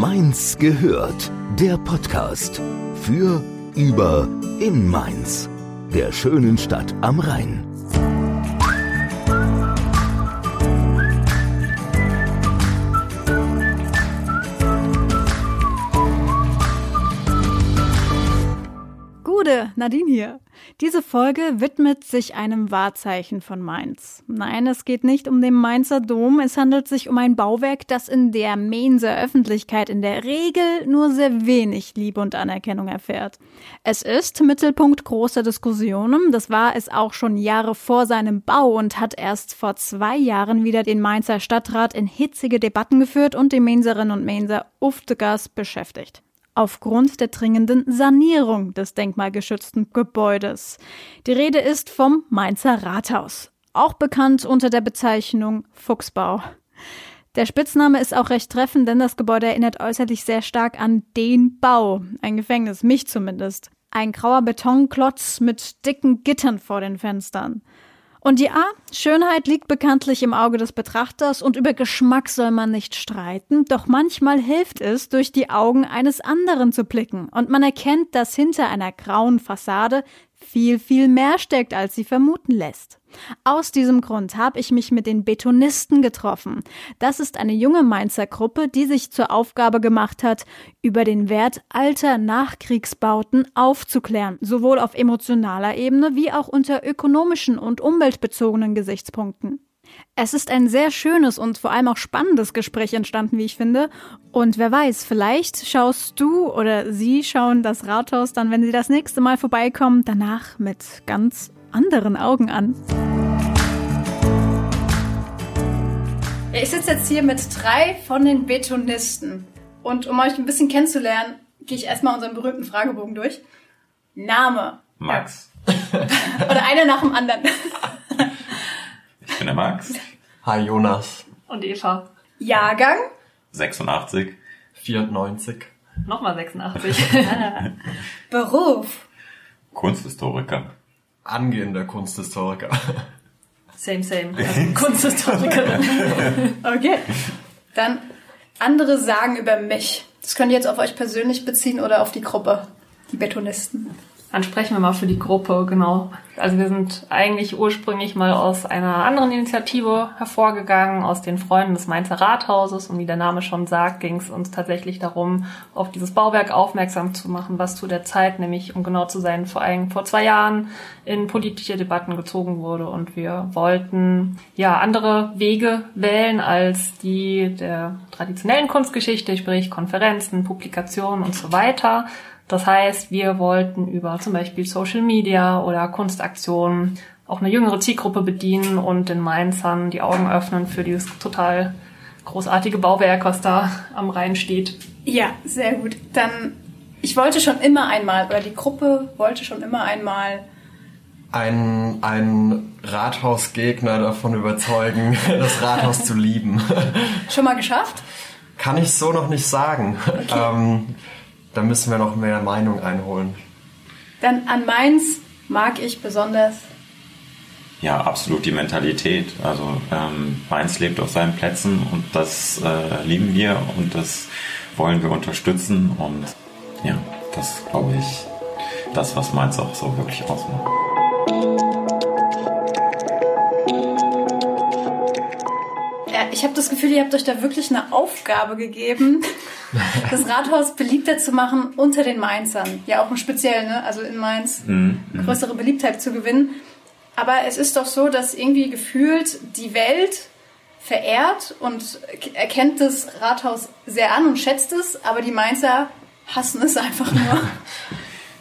Mainz gehört, der Podcast für, über, in Mainz, der schönen Stadt am Rhein. Gude, Nadine hier. Diese Folge widmet sich einem Wahrzeichen von Mainz. Nein, es geht nicht um den Mainzer Dom, es handelt sich um ein Bauwerk, das in der Mainzer Öffentlichkeit in der Regel nur sehr wenig Liebe und Anerkennung erfährt. Es ist Mittelpunkt großer Diskussionen, das war es auch schon Jahre vor seinem Bau und hat erst vor zwei Jahren wieder den Mainzer Stadtrat in hitzige Debatten geführt und die Mainzerinnen und Mainzer Uftegas beschäftigt aufgrund der dringenden Sanierung des denkmalgeschützten Gebäudes. Die Rede ist vom Mainzer Rathaus, auch bekannt unter der Bezeichnung Fuchsbau. Der Spitzname ist auch recht treffend, denn das Gebäude erinnert äußerlich sehr stark an den Bau, ein Gefängnis, mich zumindest. Ein grauer Betonklotz mit dicken Gittern vor den Fenstern. Und ja, Schönheit liegt bekanntlich im Auge des Betrachters und über Geschmack soll man nicht streiten, doch manchmal hilft es, durch die Augen eines anderen zu blicken. Und man erkennt, dass hinter einer grauen Fassade viel, viel mehr steckt, als sie vermuten lässt. Aus diesem Grund habe ich mich mit den Betonisten getroffen. Das ist eine junge Mainzer Gruppe, die sich zur Aufgabe gemacht hat, über den Wert alter Nachkriegsbauten aufzuklären, sowohl auf emotionaler Ebene wie auch unter ökonomischen und umweltbezogenen Gesichtspunkten. Es ist ein sehr schönes und vor allem auch spannendes Gespräch entstanden, wie ich finde. Und wer weiß, vielleicht schaust du oder sie schauen das Rathaus dann, wenn sie das nächste Mal vorbeikommen, danach mit ganz anderen Augen an. Ich sitze jetzt hier mit drei von den Betonisten. Und um euch ein bisschen kennenzulernen, gehe ich erstmal unseren berühmten Fragebogen durch. Name. Max. Oder einer nach dem anderen. Ich bin der Max. Hi Jonas. Und Eva. Jahrgang. 86. 94. Nochmal 86. Beruf. Kunsthistoriker. Angehender Kunsthistoriker. Same, same. Also Kunsthistorikerin. Okay. Dann andere sagen über mich. Das könnt ihr jetzt auf euch persönlich beziehen oder auf die Gruppe, die Betonisten. Dann sprechen wir mal für die Gruppe, genau. Also wir sind eigentlich ursprünglich mal aus einer anderen Initiative hervorgegangen, aus den Freunden des Mainzer Rathauses. Und wie der Name schon sagt, ging es uns tatsächlich darum, auf dieses Bauwerk aufmerksam zu machen, was zu der Zeit, nämlich um genau zu sein, vor allem vor zwei Jahren in politische Debatten gezogen wurde. Und wir wollten ja andere Wege wählen als die der traditionellen Kunstgeschichte, sprich Konferenzen, Publikationen und so weiter das heißt, wir wollten über zum Beispiel Social Media oder Kunstaktionen auch eine jüngere Zielgruppe bedienen und den Mainzern die Augen öffnen für dieses total großartige Bauwerk, was da am Rhein steht. Ja, sehr gut. Dann, ich wollte schon immer einmal, oder die Gruppe wollte schon immer einmal ein, ein Rathausgegner davon überzeugen, das Rathaus zu lieben. Schon mal geschafft? Kann ich so noch nicht sagen. Okay. Ähm, da müssen wir noch mehr Meinung einholen. Dann an Mainz mag ich besonders. Ja, absolut die Mentalität. Also ähm, Mainz lebt auf seinen Plätzen und das äh, lieben wir und das wollen wir unterstützen und ja, das glaube ich, das, was Mainz auch so wirklich ausmacht. Ich habe das Gefühl, ihr habt euch da wirklich eine Aufgabe gegeben, das Rathaus beliebter zu machen unter den Mainzern. Ja, auch im Speziellen, ne? also in Mainz mhm. größere Beliebtheit zu gewinnen. Aber es ist doch so, dass irgendwie gefühlt die Welt verehrt und erkennt das Rathaus sehr an und schätzt es, aber die Mainzer hassen es einfach nur.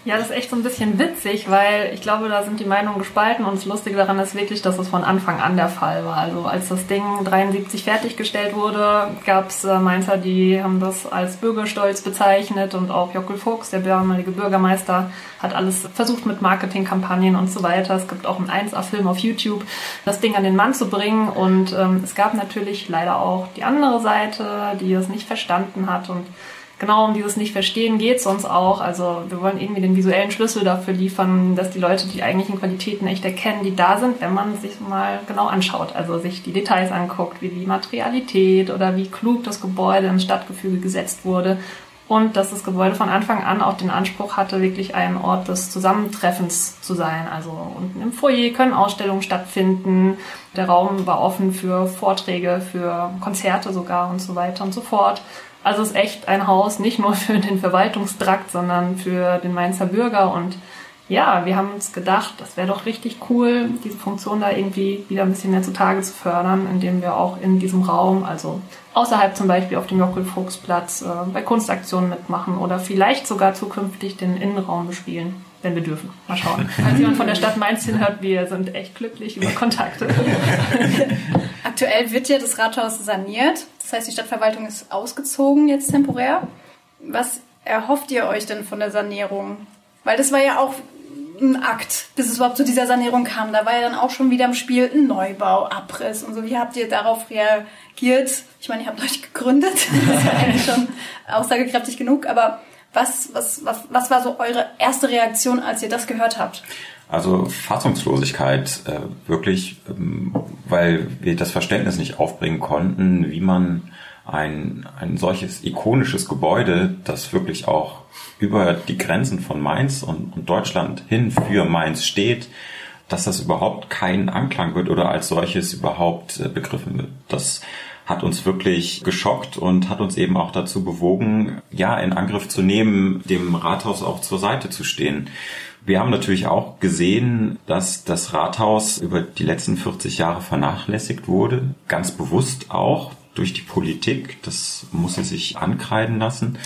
Ja, das ist echt so ein bisschen witzig, weil ich glaube, da sind die Meinungen gespalten und das Lustige daran ist wirklich, dass es von Anfang an der Fall war. Also als das Ding 73 fertiggestellt wurde, gab es äh, Mainzer, die haben das als Bürgerstolz bezeichnet und auch Jockel Fuchs, der damalige Bürgermeister, hat alles versucht mit Marketingkampagnen und so weiter. Es gibt auch einen 1A-Film auf YouTube, das Ding an den Mann zu bringen und ähm, es gab natürlich leider auch die andere Seite, die es nicht verstanden hat und genau um dieses Nicht-Verstehen geht es uns auch. Also wir wollen irgendwie den visuellen Schlüssel dafür liefern, dass die Leute die eigentlichen Qualitäten echt erkennen, die da sind, wenn man sich mal genau anschaut. Also sich die Details anguckt, wie die Materialität oder wie klug das Gebäude ins Stadtgefüge gesetzt wurde. Und dass das Gebäude von Anfang an auch den Anspruch hatte, wirklich ein Ort des Zusammentreffens zu sein. Also unten im Foyer können Ausstellungen stattfinden. Der Raum war offen für Vorträge, für Konzerte sogar und so weiter und so fort. Also es ist echt ein Haus nicht nur für den Verwaltungstrakt, sondern für den Mainzer Bürger. Und ja, wir haben uns gedacht, das wäre doch richtig cool, diese Funktion da irgendwie wieder ein bisschen mehr zutage zu fördern, indem wir auch in diesem Raum, also außerhalb zum Beispiel auf dem Jockel-Fuchs-Platz, äh, bei Kunstaktionen mitmachen oder vielleicht sogar zukünftig den Innenraum bespielen wenn wir dürfen. Mal schauen. Falls jemand von der Stadt Mainz hinhört, wir sind echt glücklich über Kontakte. Aktuell wird ja das Rathaus saniert. Das heißt, die Stadtverwaltung ist ausgezogen jetzt temporär. Was erhofft ihr euch denn von der Sanierung? Weil das war ja auch ein Akt, bis es überhaupt zu dieser Sanierung kam. Da war ja dann auch schon wieder im Spiel ein Neubau, Abriss und so. Wie habt ihr darauf reagiert? Ich meine, ihr habt euch gegründet. Das ist ja eigentlich schon aussagekräftig genug. Aber was, was, was, was war so eure erste Reaktion, als ihr das gehört habt? Also Fassungslosigkeit, äh, wirklich, ähm, weil wir das Verständnis nicht aufbringen konnten, wie man ein, ein solches ikonisches Gebäude, das wirklich auch über die Grenzen von Mainz und, und Deutschland hin für Mainz steht, dass das überhaupt keinen Anklang wird oder als solches überhaupt äh, begriffen wird. Das hat uns wirklich geschockt und hat uns eben auch dazu bewogen, ja, in Angriff zu nehmen, dem Rathaus auch zur Seite zu stehen. Wir haben natürlich auch gesehen, dass das Rathaus über die letzten 40 Jahre vernachlässigt wurde, ganz bewusst auch durch die Politik. Das muss es sich ankreiden lassen.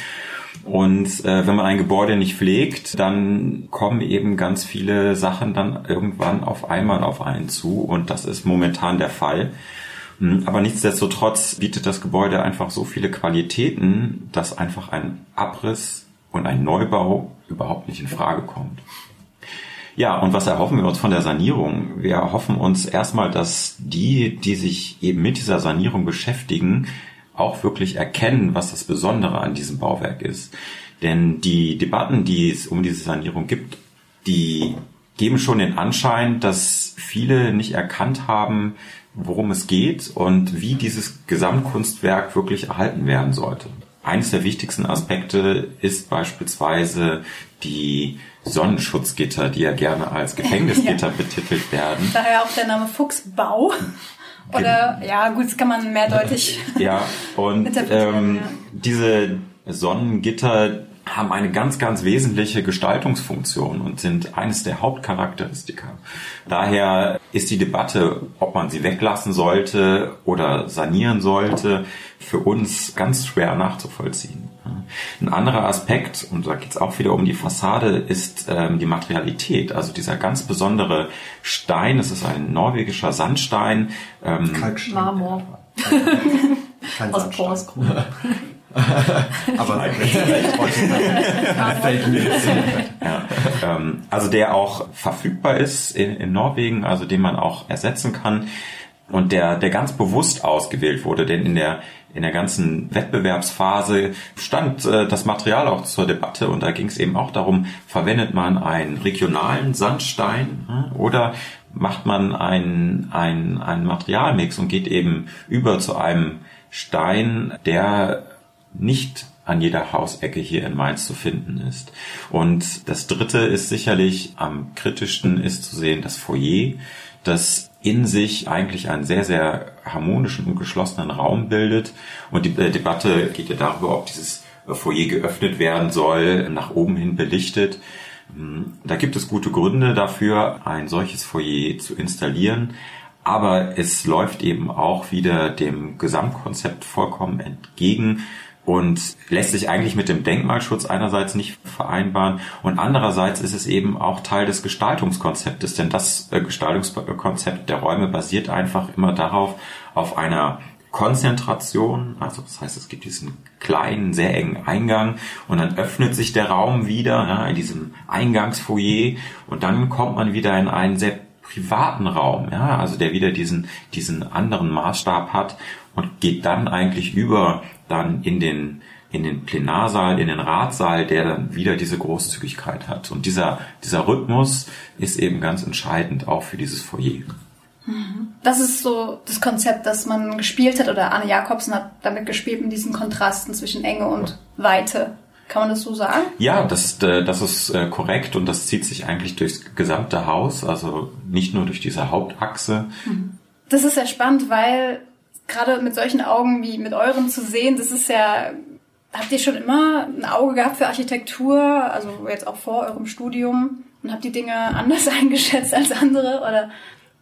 Und äh, wenn man ein Gebäude nicht pflegt, dann kommen eben ganz viele Sachen dann irgendwann auf einmal auf einen zu. Und das ist momentan der Fall. Hm, aber nichtsdestotrotz bietet das Gebäude einfach so viele Qualitäten, dass einfach ein Abriss und ein Neubau überhaupt nicht in Frage kommt. Ja, und was erhoffen wir uns von der Sanierung? Wir erhoffen uns erstmal, dass die, die sich eben mit dieser Sanierung beschäftigen, auch wirklich erkennen, was das Besondere an diesem Bauwerk ist. Denn die Debatten, die es um diese Sanierung gibt, die geben schon den Anschein, dass viele nicht erkannt haben, worum es geht und wie dieses Gesamtkunstwerk wirklich erhalten werden sollte. Eines der wichtigsten Aspekte ist beispielsweise die Sonnenschutzgitter, die ja gerne als Gefängnisgitter ja. betitelt werden. Daher auch der Name Fuchsbau. Oder ja, gut, das kann man mehrdeutig. Ja, und ähm, ja. diese Sonnengitter haben eine ganz, ganz wesentliche Gestaltungsfunktion und sind eines der Hauptcharakteristika. Daher ist die Debatte, ob man sie weglassen sollte oder sanieren sollte, für uns ganz schwer nachzuvollziehen. Ein anderer Aspekt, und da geht es auch wieder um die Fassade, ist ähm, die Materialität. Also dieser ganz besondere Stein, es ist ein norwegischer Sandstein. Ähm, Marmor. Kein Aus Porsgrund. Aber Fake News. Ja, ähm, also der auch verfügbar ist in, in Norwegen, also den man auch ersetzen kann und der, der ganz bewusst ausgewählt wurde, denn in der in der ganzen Wettbewerbsphase stand äh, das Material auch zur Debatte und da ging es eben auch darum, verwendet man einen regionalen Sandstein hm, oder macht man einen, einen, einen Materialmix und geht eben über zu einem Stein, der nicht an jeder Hausecke hier in Mainz zu finden ist. Und das dritte ist sicherlich am kritischsten ist zu sehen das Foyer, das in sich eigentlich einen sehr, sehr harmonischen und geschlossenen Raum bildet. Und die Debatte geht ja darüber, ob dieses Foyer geöffnet werden soll, nach oben hin belichtet. Da gibt es gute Gründe dafür, ein solches Foyer zu installieren. Aber es läuft eben auch wieder dem Gesamtkonzept vollkommen entgegen und lässt sich eigentlich mit dem Denkmalschutz einerseits nicht vereinbaren und andererseits ist es eben auch Teil des Gestaltungskonzeptes, denn das äh, Gestaltungskonzept der Räume basiert einfach immer darauf, auf einer Konzentration, also das heißt, es gibt diesen kleinen, sehr engen Eingang und dann öffnet sich der Raum wieder ja, in diesem Eingangsfoyer und dann kommt man wieder in einen sehr privaten Raum, ja, also der wieder diesen, diesen anderen Maßstab hat und geht dann eigentlich über dann in den in den Plenarsaal, in den Ratsaal, der dann wieder diese Großzügigkeit hat. Und dieser, dieser Rhythmus ist eben ganz entscheidend auch für dieses Foyer. Das ist so das Konzept, das man gespielt hat, oder Anne Jakobsen hat damit gespielt, mit diesen Kontrasten zwischen Enge und Weite. Kann man das so sagen? Ja, das ist, äh, das ist äh, korrekt und das zieht sich eigentlich durchs gesamte Haus, also nicht nur durch diese Hauptachse. Das ist ja spannend, weil gerade mit solchen Augen wie mit euren zu sehen, das ist ja, habt ihr schon immer ein Auge gehabt für Architektur, also jetzt auch vor eurem Studium und habt die Dinge anders eingeschätzt als andere oder?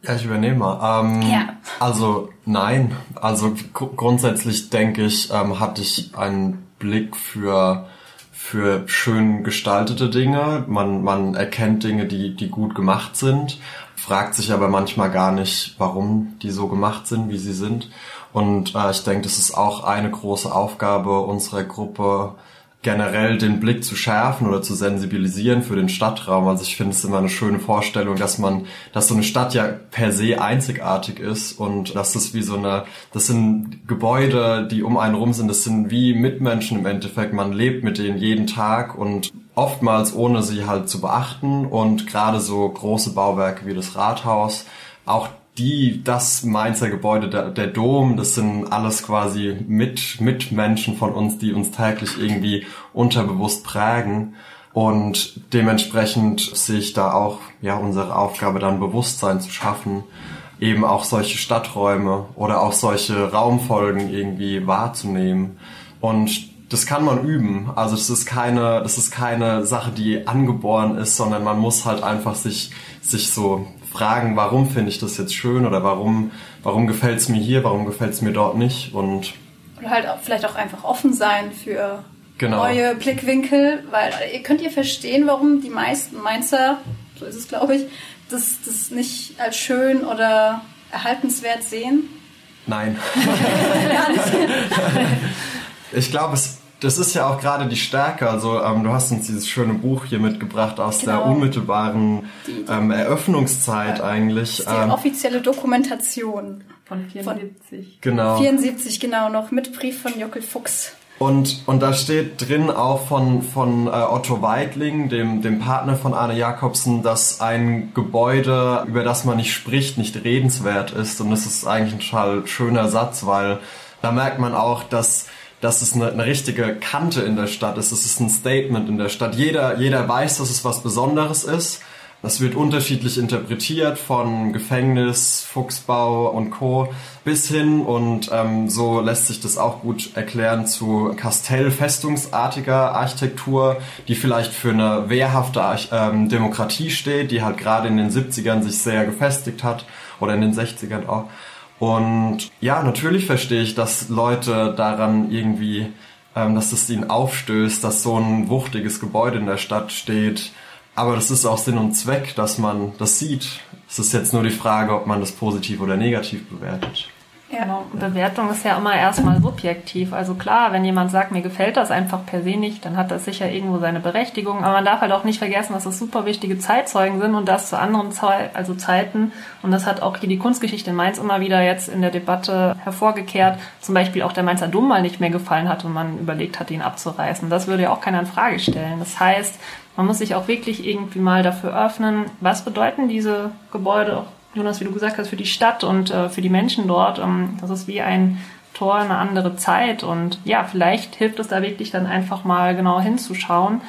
Ja, ich übernehme mal. Ähm, Ja. Also nein. Also gr- grundsätzlich denke ich, ähm, hatte ich einen Blick für für schön gestaltete Dinge. Man, man erkennt Dinge, die, die gut gemacht sind, fragt sich aber manchmal gar nicht, warum die so gemacht sind, wie sie sind. Und äh, ich denke, das ist auch eine große Aufgabe unserer Gruppe, generell den Blick zu schärfen oder zu sensibilisieren für den Stadtraum. Also ich finde es immer eine schöne Vorstellung, dass man, dass so eine Stadt ja per se einzigartig ist und dass das wie so eine, das sind Gebäude, die um einen rum sind, das sind wie Mitmenschen im Endeffekt. Man lebt mit denen jeden Tag und oftmals ohne sie halt zu beachten und gerade so große Bauwerke wie das Rathaus, auch die, das Mainzer Gebäude, der, der Dom, das sind alles quasi mit, Mitmenschen von uns, die uns täglich irgendwie unterbewusst prägen. Und dementsprechend sehe ich da auch, ja, unsere Aufgabe dann Bewusstsein zu schaffen, eben auch solche Stadträume oder auch solche Raumfolgen irgendwie wahrzunehmen. Und das kann man üben. Also das ist keine, das ist keine Sache, die angeboren ist, sondern man muss halt einfach sich, sich so fragen, warum finde ich das jetzt schön oder warum, warum gefällt es mir hier, warum gefällt es mir dort nicht und Oder halt auch, vielleicht auch einfach offen sein für Genau. neue Blickwinkel, weil ihr könnt ihr verstehen, warum die meisten Mainzer, so ist es glaube ich, das, das nicht als schön oder erhaltenswert sehen. Nein. ich glaube, es, das ist ja auch gerade die Stärke. Also ähm, du hast uns dieses schöne Buch hier mitgebracht aus der Genau. unmittelbaren Die- die- ähm, Eröffnungszeit eigentlich. Das ist die Ähm, offizielle Dokumentation. Von 74. genau. 74 genau noch mit Brief von Jockel Fuchs. Und, und da steht drin auch von, von äh, Otto Weidling, dem, dem Partner von Arne Jakobsen, dass ein Gebäude, über das man nicht spricht, nicht redenswert ist. Und das ist eigentlich ein total schöner Satz, weil da merkt man auch, dass, dass es eine, eine richtige Kante in der Stadt ist. Es ist ein Statement in der Stadt. Jeder, jeder weiß, dass es was Besonderes ist. Das wird unterschiedlich interpretiert von Gefängnis, Fuchsbau und Co. bis hin und ähm, so lässt sich das auch gut erklären zu Kastell-festungsartiger Architektur, die vielleicht für eine wehrhafte Arch ähm, Demokratie steht, die halt gerade in den 70ern sich sehr gefestigt hat oder in den 60ern auch. Und ja, natürlich verstehe ich, dass Leute daran irgendwie, ähm, dass es ihnen aufstößt, dass so ein wuchtiges Gebäude in der Stadt steht. Aber das ist auch Sinn und Zweck, dass man das sieht. Es ist jetzt nur die Frage, ob man das positiv oder negativ bewertet. Ja. Genau. Bewertung ist ja immer erstmal subjektiv. Also klar, wenn jemand sagt, mir gefällt das einfach per se nicht, dann hat das sicher irgendwo seine Berechtigung. Aber man darf halt auch nicht vergessen, dass das super wichtige Zeitzeugen sind und das zu anderen Zei also Zeiten. Und das hat auch hier die Kunstgeschichte in Mainz immer wieder jetzt in der Debatte hervorgekehrt. Zum Beispiel auch der Mainzer Dom mal nicht mehr gefallen hat und man überlegt hat, ihn abzureißen. Das würde ja auch keiner in Frage stellen. Das heißt, man muss sich auch wirklich irgendwie mal dafür öffnen, was bedeuten diese Gebäude Jonas, wie du gesagt hast, für die Stadt und äh, für die Menschen dort. Ähm, das ist wie ein Tor in eine andere Zeit. Und ja, vielleicht hilft es da wirklich dann einfach mal genau hinzuschauen.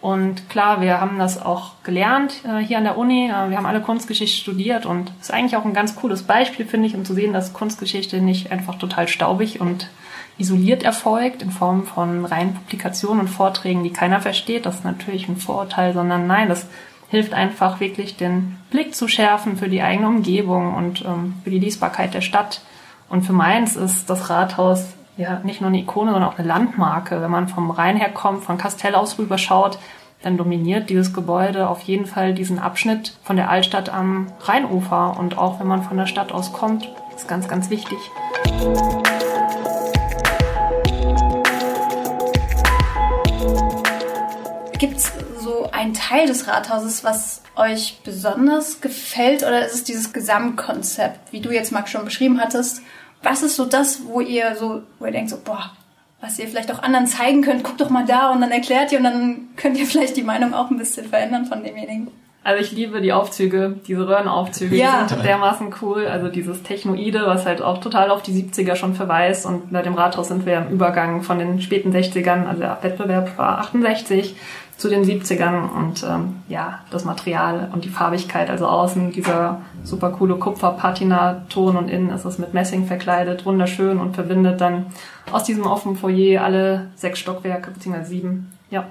Und klar, wir haben das auch gelernt äh, hier an der Uni. Äh, wir haben alle Kunstgeschichte studiert und es ist eigentlich auch ein ganz cooles Beispiel, finde ich, um zu sehen, dass Kunstgeschichte nicht einfach total staubig und isoliert erfolgt in Form von reinen Publikationen und Vorträgen, die keiner versteht. Das ist natürlich ein Vorurteil, sondern nein, das hilft einfach wirklich den Blick zu schärfen für die eigene Umgebung und ähm, für die Lesbarkeit der Stadt. Und für Mainz ist das Rathaus ja nicht nur eine Ikone, sondern auch eine Landmarke. Wenn man vom Rhein her kommt, von Kastell aus rüber schaut, dann dominiert dieses Gebäude auf jeden Fall diesen Abschnitt von der Altstadt am Rheinufer. Und auch wenn man von der Stadt aus kommt, ist ganz, ganz wichtig. Gibt es einen Teil des Rathauses, was euch besonders gefällt oder ist es dieses Gesamtkonzept, wie du jetzt Max schon beschrieben hattest? Was ist so das, wo ihr so, wo ihr denkt so, boah, was ihr vielleicht auch anderen zeigen könnt. Guckt doch mal da und dann erklärt ihr und dann könnt ihr vielleicht die Meinung auch ein bisschen verändern von demjenigen. Also ich liebe die Aufzüge, diese Röhrenaufzüge, Ja. die sind dermaßen cool. Also dieses Technoide, was halt auch total auf die 70er schon verweist. Und bei dem Rathaus sind wir im Übergang von den späten 60ern, also der Wettbewerb war 68 zu den 70ern. Und ähm, ja, das Material und die Farbigkeit, also außen dieser super coole Kupfer-Patina-Ton und innen ist es mit Messing verkleidet, wunderschön und verbindet dann aus diesem offenen Foyer alle sechs Stockwerke, beziehungsweise sieben. Ja.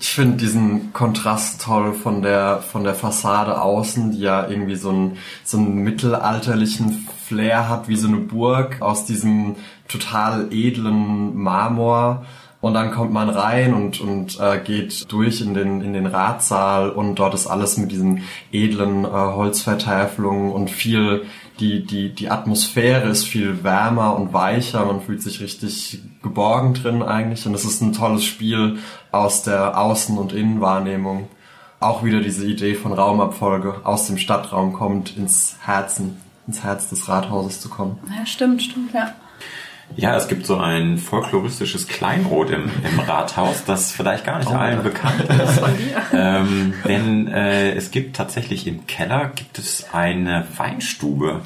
Ich finde diesen Kontrast toll von der von der Fassade außen, die ja irgendwie so einen so einen mittelalterlichen Flair hat, wie so eine Burg aus diesem total edlen Marmor. Und dann kommt man rein und, und äh, geht durch in den, in den Ratsaal und dort ist alles mit diesen edlen äh, Holzvertäfelungen und viel, die, die, die Atmosphäre ist viel wärmer und weicher. Man fühlt sich richtig geborgen drin eigentlich und es ist ein tolles Spiel aus der Außen- und Innenwahrnehmung. Auch wieder diese Idee von Raumabfolge aus dem Stadtraum kommt ins Herzen, ins Herz des Rathauses zu kommen. Ja, stimmt, stimmt, ja. Ja, es gibt so ein folkloristisches Kleinod im, im Rathaus, das vielleicht gar nicht Oh, allen bekannt ist. ähm, denn äh, es gibt tatsächlich im Keller gibt es eine Weinstube.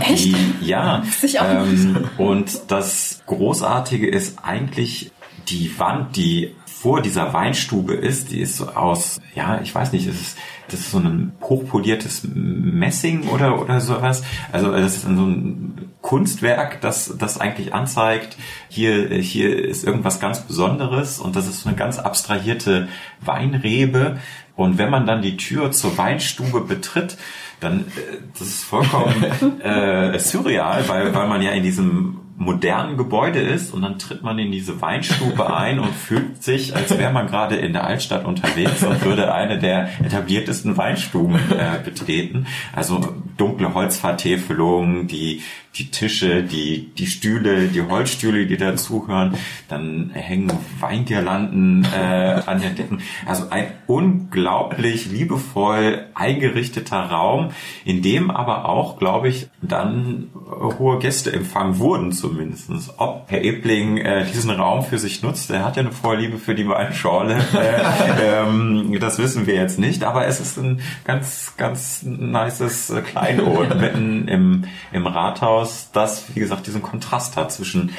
Echt? Die, ja. Ähm, und das Großartige ist eigentlich die Wand, die vor dieser Weinstube ist, die ist so aus, ja, ich weiß nicht, es ist, das ist so ein hochpoliertes Messing oder, oder sowas. Also das ist so ein Kunstwerk, das, das eigentlich anzeigt, hier, hier ist irgendwas ganz Besonderes und das ist so eine ganz abstrahierte Weinrebe. Und wenn man dann die Tür zur Weinstube betritt, dann, äh, das ist vollkommen äh, surreal, weil, weil man ja in diesem modernen Gebäude ist und dann tritt man in diese Weinstube ein und fühlt sich, als wäre man gerade in der Altstadt unterwegs und würde eine der etabliertesten Weinstuben äh, betreten. Also dunkle Holzvertäfelungen, die die Tische, die die Stühle, die Holzstühle, die dazugehören, dann hängen Weingirlanden äh, an den Decken. Also ein unglaublich liebevoll eingerichteter Raum, in dem aber auch, glaube ich, dann hohe Gäste empfangen wurden zumindestens. Ob Herr Ebling äh, diesen Raum für sich nutzt, er hat ja eine Vorliebe für die Weinschorle, äh, ähm, das wissen wir jetzt nicht, aber es ist ein ganz, ganz nices äh, Kleinod mitten im, im Rathaus, das, wie gesagt, diesen Kontrast hat zwischen,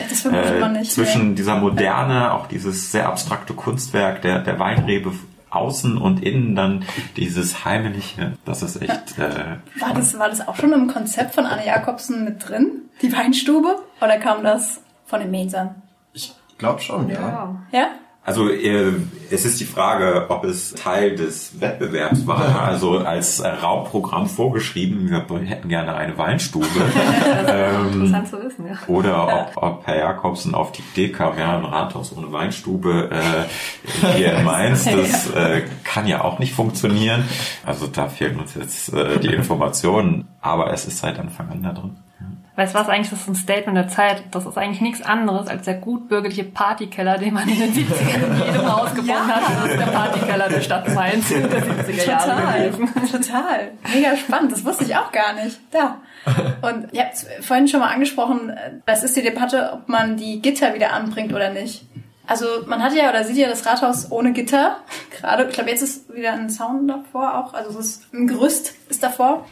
nicht, zwischen dieser Moderne, auch dieses sehr abstrakte Kunstwerk der, der Weinrebe außen und innen dann dieses heimliche, das ist echt, äh, War das, war das auch schon im Konzept von Anne Jakobsen mit drin? Die Weinstube? Oder kam das von den Mensern? Ich glaube schon, ja. Ja. Ja? Also äh, es ist die Frage, ob es Teil des Wettbewerbs war, also als äh, Raumprogramm vorgeschrieben, wir hätten gerne eine Weinstube. Interessant zu wissen, ja. Oder ob, ob Herr Jakobsen auf die Idee kam, ja, ein Rathaus ohne Weinstube äh, hier in Mainz, das äh, kann ja auch nicht funktionieren. Also da fehlen uns jetzt äh, die Informationen, aber es ist seit Anfang an da drin. Weißt du was, eigentlich das ist ein Statement der Zeit. Das ist eigentlich nichts anderes als der gutbürgerliche Partykeller, den man in den 70ern in jedem Haus gefunden hat. Das ist der Partykeller der Stadt Mainz in den 70er Jahren Total, gewesen. total. Mega spannend, das wusste ich auch gar nicht. Da. Und ihr habt vorhin schon mal angesprochen, das ist die Debatte, ob man die Gitter wieder anbringt oder nicht. Also man hat ja oder sieht ja das Rathaus ohne Gitter. Gerade, ich glaube, jetzt ist wieder ein Zaun davor auch. Also es ist ein Gerüst ist davor.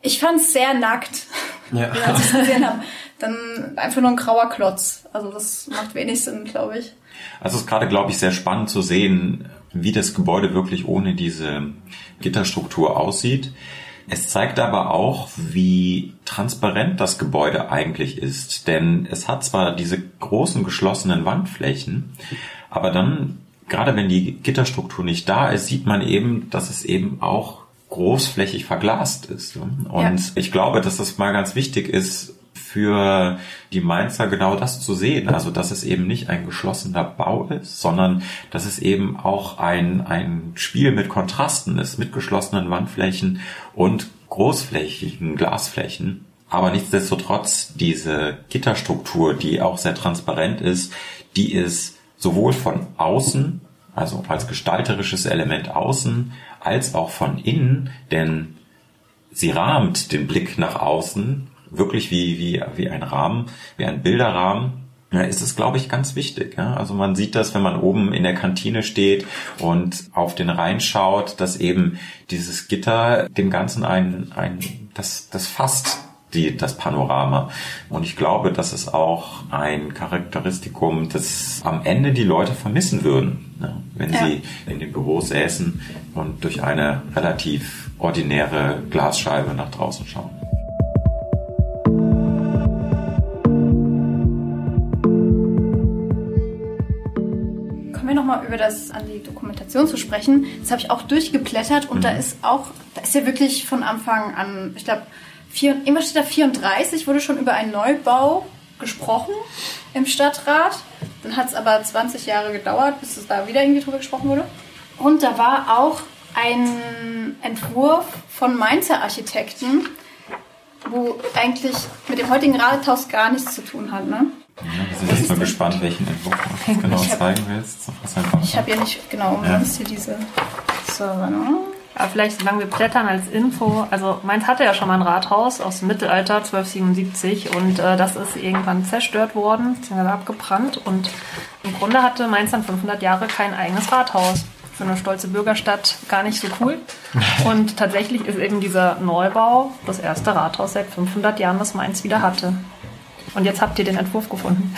Ich fand es sehr nackt, Ja. als ich es gesehen habe. Dann einfach nur ein grauer Klotz. Also das macht wenig Sinn, glaube ich. Also es ist gerade, glaube ich, sehr spannend zu sehen, wie das Gebäude wirklich ohne diese Gitterstruktur aussieht. Es zeigt aber auch, wie transparent das Gebäude eigentlich ist. Denn es hat zwar diese großen geschlossenen Wandflächen, aber dann, gerade wenn die Gitterstruktur nicht da ist, sieht man eben, dass es eben auch großflächig verglast ist. Und Ja. ich glaube, dass das mal ganz wichtig ist, für die Mainzer genau das zu sehen. Also, dass es eben nicht ein geschlossener Bau ist, sondern dass es eben auch ein, ein Spiel mit Kontrasten ist, mit geschlossenen Wandflächen und großflächigen Glasflächen. Aber nichtsdestotrotz diese Gitterstruktur, die auch sehr transparent ist, die ist sowohl von außen, also als gestalterisches Element außen, als auch von innen, denn sie rahmt den Blick nach außen wirklich wie, wie, wie ein Rahmen, wie ein Bilderrahmen. Ja, ist es, glaube ich, ganz wichtig. Ja? Also man sieht das, wenn man oben in der Kantine steht und auf den Rhein schaut, dass eben dieses Gitter dem Ganzen ein, ein das, das fasst die, das Panorama. Und ich glaube, das ist auch ein Charakteristikum, das am Ende die Leute vermissen würden, ne? wenn ja. sie in den Büros säßen und durch eine relativ ordinäre Glasscheibe nach draußen schauen. Kommen wir nochmal über das an die Dokumentation zu sprechen. Das habe ich auch durchgeblättert und mhm. da ist auch, da ist ja wirklich von Anfang an, ich glaube, immer steht da 34, wurde schon über einen Neubau gesprochen im Stadtrat. Dann hat es aber 20 Jahre gedauert, bis es da wieder irgendwie drüber gesprochen wurde. Und da war auch ein Entwurf von Mainzer Architekten, wo eigentlich mit dem heutigen Rathaus gar nichts zu tun hat. Ne? Ja, wir sind jetzt mal gespannt, welchen Entwurf du genau zeigen willst. Ich habe ja nicht genau umsonst ja. hier diese Server. Ne? Aber vielleicht, solange wir blättern als Info, also Mainz hatte ja schon mal ein Rathaus aus dem Mittelalter 1277 und äh, das ist irgendwann zerstört worden, beziehungsweise abgebrannt und im Grunde hatte Mainz dann 500 Jahre kein eigenes Rathaus. Für eine stolze Bürgerstadt gar nicht so cool. Und tatsächlich ist eben dieser Neubau das erste Rathaus seit 500 Jahren, was Mainz wieder hatte. Und jetzt habt ihr den Entwurf gefunden.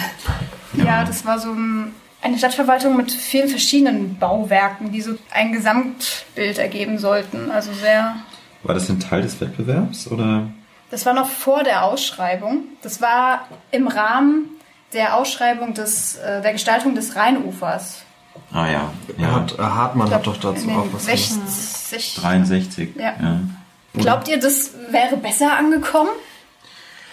Ja, das war so ein eine Stadtverwaltung mit vielen verschiedenen Bauwerken, die so ein Gesamtbild ergeben sollten. Also sehr. War das ein Teil des Wettbewerbs oder? Das war noch vor der Ausschreibung. Das war im Rahmen der Ausschreibung des, äh, der Gestaltung des Rheinufers. Ah ja. ja. Hat, äh, Hartmann glaub, hat doch dazu auch was 60, 63. Ja. ja. Glaubt ihr, das wäre besser angekommen?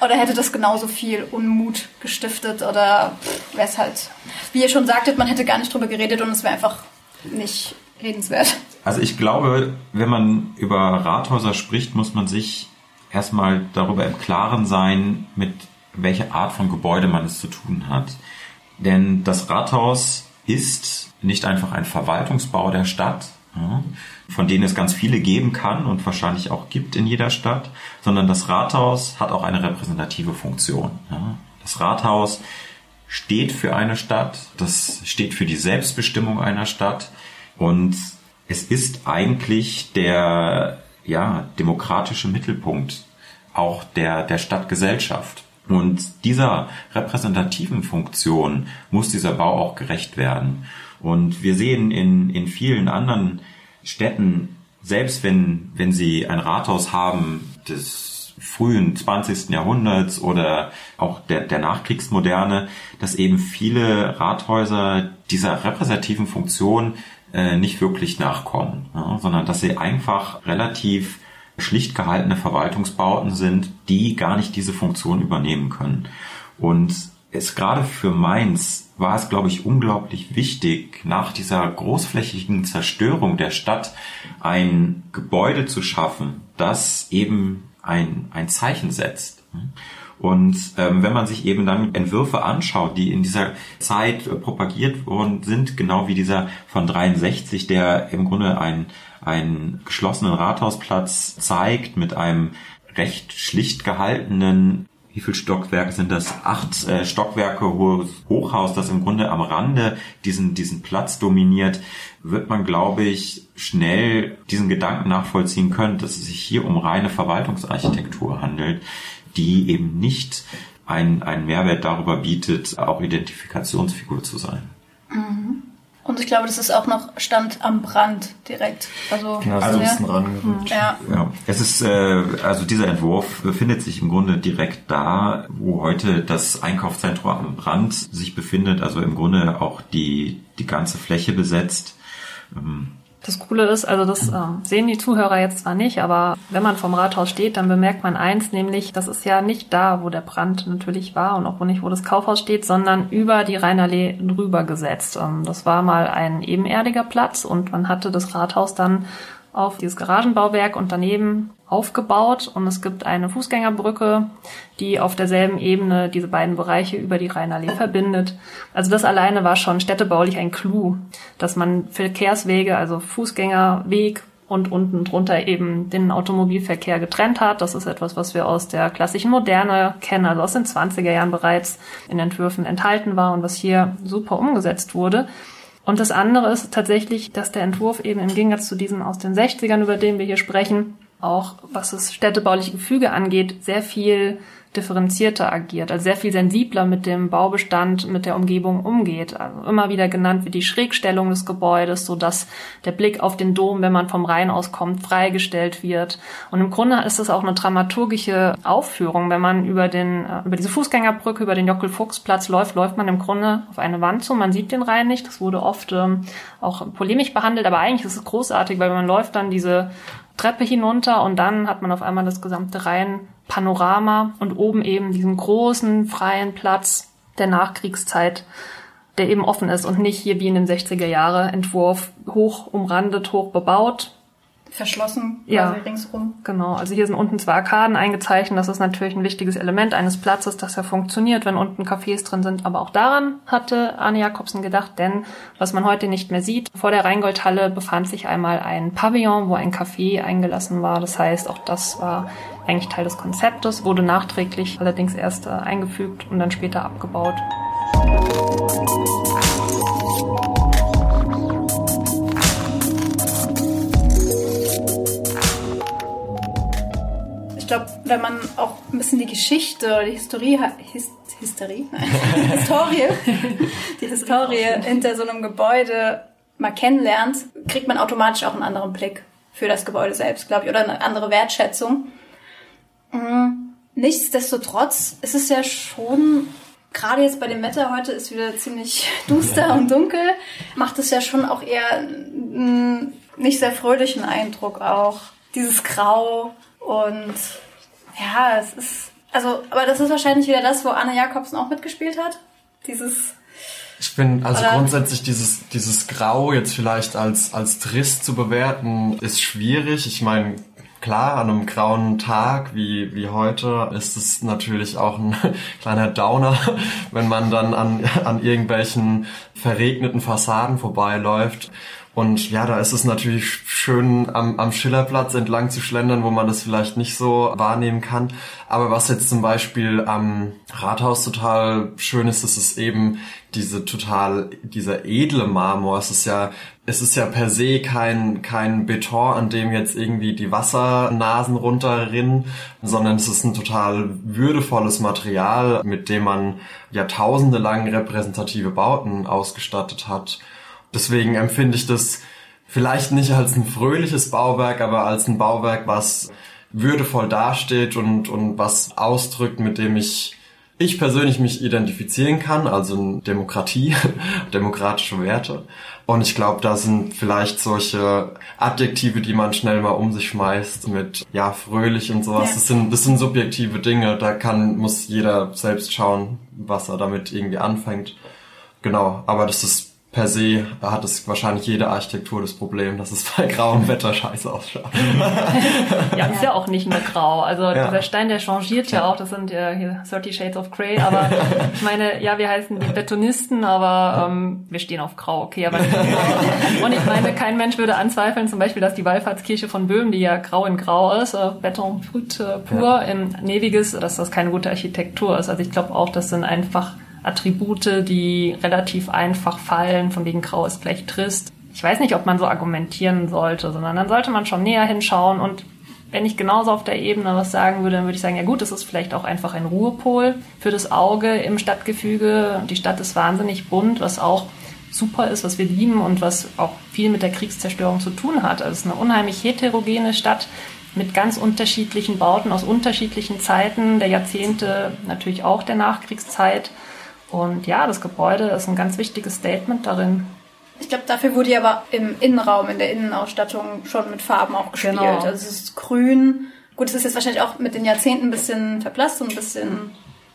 Oder hätte das genauso viel Unmut gestiftet? Oder wäre es halt, wie ihr schon sagtet, man hätte gar nicht drüber geredet und es wäre einfach nicht redenswert. Also ich glaube, wenn man über Rathäuser spricht, muss man sich erstmal darüber im Klaren sein, mit welcher Art von Gebäude man es zu tun hat. Denn das Rathaus ist nicht einfach ein Verwaltungsbau der Stadt, von denen es ganz viele geben kann und wahrscheinlich auch gibt in jeder Stadt, sondern das Rathaus hat auch eine repräsentative Funktion. Das Rathaus steht für eine Stadt, das steht für die Selbstbestimmung einer Stadt und es ist eigentlich der ja, demokratische Mittelpunkt auch der, der Stadtgesellschaft. Und dieser repräsentativen Funktion muss dieser Bau auch gerecht werden. Und wir sehen in, in vielen anderen Städten, selbst wenn, wenn sie ein Rathaus haben des frühen 20. Jahrhunderts oder auch der, der Nachkriegsmoderne, dass eben viele Rathäuser dieser repräsentativen Funktion äh, nicht wirklich nachkommen, ja, sondern dass sie einfach relativ schlicht gehaltene Verwaltungsbauten sind, die gar nicht diese Funktion übernehmen können. Und es gerade für Mainz war es, glaube ich, unglaublich wichtig, nach dieser großflächigen Zerstörung der Stadt ein Gebäude zu schaffen, das eben ein, ein Zeichen setzt. Und ähm, wenn man sich eben dann Entwürfe anschaut, die in dieser Zeit äh, propagiert worden sind, genau wie dieser von 63, der im Grunde ein, einen geschlossenen Rathausplatz zeigt mit einem recht schlicht gehaltenen wie viel Stockwerke sind das? Acht äh, Stockwerke hohes Hochhaus, das im Grunde am Rande diesen, diesen Platz dominiert, wird man, glaube ich, schnell diesen Gedanken nachvollziehen können, dass es sich hier um reine Verwaltungsarchitektur handelt, die eben nicht einen, einen Mehrwert darüber bietet, auch Identifikationsfigur zu sein. Mhm. Und ich glaube, das ist auch noch Stand am Brand direkt. Also, genau, also ja. rangerückt. Ja. ja. Es ist, äh, also dieser Entwurf befindet sich im Grunde direkt da, wo heute das Einkaufszentrum am Brand sich befindet. Also im Grunde auch die, die ganze Fläche besetzt. Ähm, das Coole ist, also das ähm, sehen die Zuhörer jetzt zwar nicht, aber wenn man vom Rathaus steht, dann bemerkt man eins, nämlich das ist ja nicht da, wo der Brand natürlich war und auch nicht, wo das Kaufhaus steht, sondern über die Rheinallee drüber gesetzt. Ähm, das war mal ein ebenerdiger Platz und man hatte das Rathaus dann auf dieses Garagenbauwerk und daneben aufgebaut und es gibt eine Fußgängerbrücke, die auf derselben Ebene diese beiden Bereiche über die Rheinallee verbindet. Also das alleine war schon städtebaulich ein Clou, dass man Verkehrswege, also Fußgängerweg und unten drunter eben den Automobilverkehr getrennt hat. Das ist etwas, was wir aus der klassischen Moderne kennen, also aus den 20er Jahren bereits in Entwürfen enthalten war und was hier super umgesetzt wurde. Und das andere ist tatsächlich, dass der Entwurf eben im Gegensatz zu diesem aus den 60ern, über den wir hier sprechen, auch was das städtebauliche Gefüge angeht, sehr viel differenzierter agiert, also sehr viel sensibler mit dem Baubestand, mit der Umgebung umgeht. Also immer wieder genannt wird die Schrägstellung des Gebäudes, so dass der Blick auf den Dom, wenn man vom Rhein aus kommt, freigestellt wird. Und im Grunde ist es auch eine dramaturgische Aufführung. Wenn man über den, äh, über diese Fußgängerbrücke, über den Jockel-Fuchs-Platz läuft, läuft man im Grunde auf eine Wand zu. Man sieht den Rhein nicht. Das wurde oft ähm, auch polemisch behandelt, aber eigentlich ist es großartig, weil man läuft dann diese Treppe hinunter und dann hat man auf einmal das gesamte Rhein-Panorama und oben eben diesen großen freien Platz der Nachkriegszeit, der eben offen ist und nicht hier wie in den 60er Jahre Entwurf hoch umrandet, hoch bebaut, verschlossen ja, ringsrum. Genau, also hier sind unten zwei Arkaden eingezeichnet. Das ist natürlich ein wichtiges Element eines Platzes, das ja funktioniert, wenn unten Cafés drin sind. Aber auch daran hatte Arne Jakobsen gedacht, denn was man heute nicht mehr sieht, vor der Rheingoldhalle befand sich einmal ein Pavillon, wo ein Café eingelassen war. Das heißt, auch das war eigentlich Teil des Konzeptes, wurde nachträglich allerdings erst äh, eingefügt und dann später abgebaut. Ich glaube, wenn man auch ein bisschen die Geschichte oder die Historie, His, Hysterie, Historie, die Historie hinter so einem Gebäude mal kennenlernt, kriegt man automatisch auch einen anderen Blick für das Gebäude selbst, glaube ich, oder eine andere Wertschätzung. Mhm. Nichtsdestotrotz ist es ja schon, gerade jetzt bei dem Wetter heute ist wieder ziemlich duster und dunkel, macht es ja schon auch eher einen nicht sehr fröhlichen Eindruck auch. Dieses Grau, und ja, es ist, also, aber das ist wahrscheinlich wieder das, wo Anne Jakobsen auch mitgespielt hat. Dieses. Ich bin also oder? grundsätzlich dieses, dieses Grau jetzt vielleicht als, als trist zu bewerten, ist schwierig. Ich meine, klar, an einem grauen Tag wie, wie heute ist es natürlich auch ein kleiner Downer, wenn man dann an, an irgendwelchen verregneten Fassaden vorbeiläuft. Und ja, da ist es natürlich schön, am, am Schillerplatz entlang zu schlendern, wo man das vielleicht nicht so wahrnehmen kann. Aber was jetzt zum Beispiel am Rathaus total schön ist, ist es eben diese total, dieser edle Marmor. Es ist ja, es ist ja per se kein, kein Beton, an dem jetzt irgendwie die Wassernasen runterrinnen, sondern es ist ein total würdevolles Material, mit dem man jahrtausende lang repräsentative Bauten ausgestattet hat. Deswegen empfinde ich das vielleicht nicht als ein fröhliches Bauwerk, aber als ein Bauwerk, was würdevoll dasteht und, und was ausdrückt, mit dem ich, ich persönlich mich identifizieren kann, also Demokratie, demokratische Werte. Und ich glaube, da sind vielleicht solche Adjektive, die man schnell mal um sich schmeißt mit, ja, fröhlich und sowas. Ja. Das sind, das sind subjektive Dinge. Da kann, muss jeder selbst schauen, was er damit irgendwie anfängt. Genau. Aber das ist per se hat es wahrscheinlich jede Architektur das Problem, dass es bei grauem Wetter scheiße ausschaut. ja, ist ja auch nicht nur grau. Also ja. dieser Stein, der changiert ja. ja auch. Das sind ja hier 30 Shades of Grey. Aber ich meine, ja, wir heißen die Betonisten, aber ähm, wir stehen auf grau. Okay, aber und ich meine, kein Mensch würde anzweifeln, zum Beispiel, dass die Wallfahrtskirche von Böhmen, die ja grau in grau ist, äh, Beton pur, ja. im Neviges, dass das keine gute Architektur ist. Also ich glaube auch, das sind einfach Attribute, die relativ einfach fallen, von wegen grau ist vielleicht trist. Ich weiß nicht, ob man so argumentieren sollte, sondern dann sollte man schon näher hinschauen und wenn ich genauso auf der Ebene was sagen würde, dann würde ich sagen, ja gut, es ist vielleicht auch einfach ein Ruhepol für das Auge im Stadtgefüge. Die Stadt ist wahnsinnig bunt, was auch super ist, was wir lieben und was auch viel mit der Kriegszerstörung zu tun hat. Also es ist eine unheimlich heterogene Stadt mit ganz unterschiedlichen Bauten aus unterschiedlichen Zeiten der Jahrzehnte, natürlich auch der Nachkriegszeit. Und ja, das Gebäude ist ein ganz wichtiges Statement darin. Ich glaube, dafür wurde ja aber im Innenraum, in der Innenausstattung schon mit Farben auch gespielt. Genau. Also es ist grün. Gut, es ist jetzt wahrscheinlich auch mit den Jahrzehnten ein bisschen verblasst und ein bisschen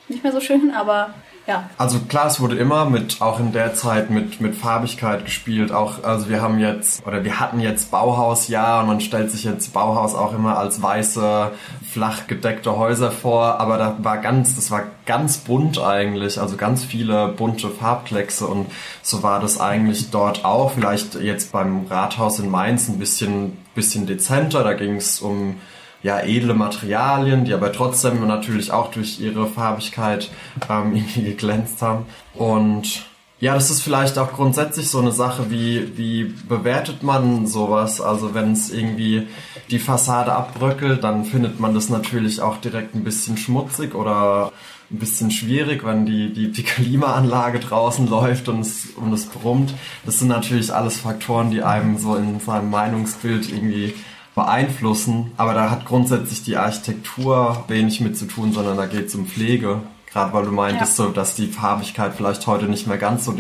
nicht mehr so schön, aber Ja. Also klar, es wurde immer mit, auch in der Zeit mit, mit Farbigkeit gespielt. Auch, also wir haben jetzt, oder wir hatten jetzt Bauhaus, ja, und man stellt sich jetzt Bauhaus auch immer als weiße, flach gedeckte Häuser vor, aber da war ganz, das war ganz bunt eigentlich, also ganz viele bunte Farbkleckse und so war das eigentlich dort auch. Vielleicht jetzt beim Rathaus in Mainz ein bisschen, bisschen dezenter, da ging es um ja, edle Materialien, die aber trotzdem natürlich auch durch ihre Farbigkeit ähm, irgendwie geglänzt haben. Und ja, das ist vielleicht auch grundsätzlich so eine Sache, wie, wie bewertet man sowas? Also wenn es irgendwie die Fassade abbröckelt, dann findet man das natürlich auch direkt ein bisschen schmutzig oder ein bisschen schwierig, wenn die, die, die Klimaanlage draußen läuft und es, und es brummt. Das sind natürlich alles Faktoren, die einem so in seinem Meinungsbild irgendwie beeinflussen. Aber da hat grundsätzlich die Architektur wenig mit zu tun, sondern da geht es um Pflege. Gerade weil du meintest, ja. so, dass die Farbigkeit vielleicht heute nicht mehr ganz so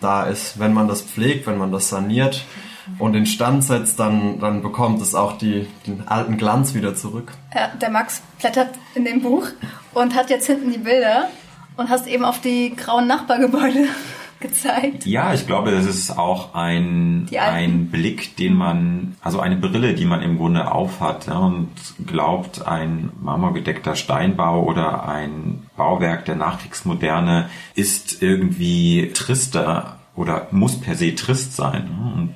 da ist. Wenn man das pflegt, wenn man das saniert und in Stand setzt, dann, dann bekommt es auch die, den alten Glanz wieder zurück. Ja, der Max blättert in dem Buch und hat jetzt hinten die Bilder und hast eben auf die grauen Nachbargebäude gezeigt. Ja, ich glaube, das ist auch ein, ein Blick, den man, also eine Brille, die man im Grunde aufhat ja, und glaubt, ein marmorgedeckter Steinbau oder ein Bauwerk der Nachkriegsmoderne ist irgendwie trister oder muss per se trist sein. Und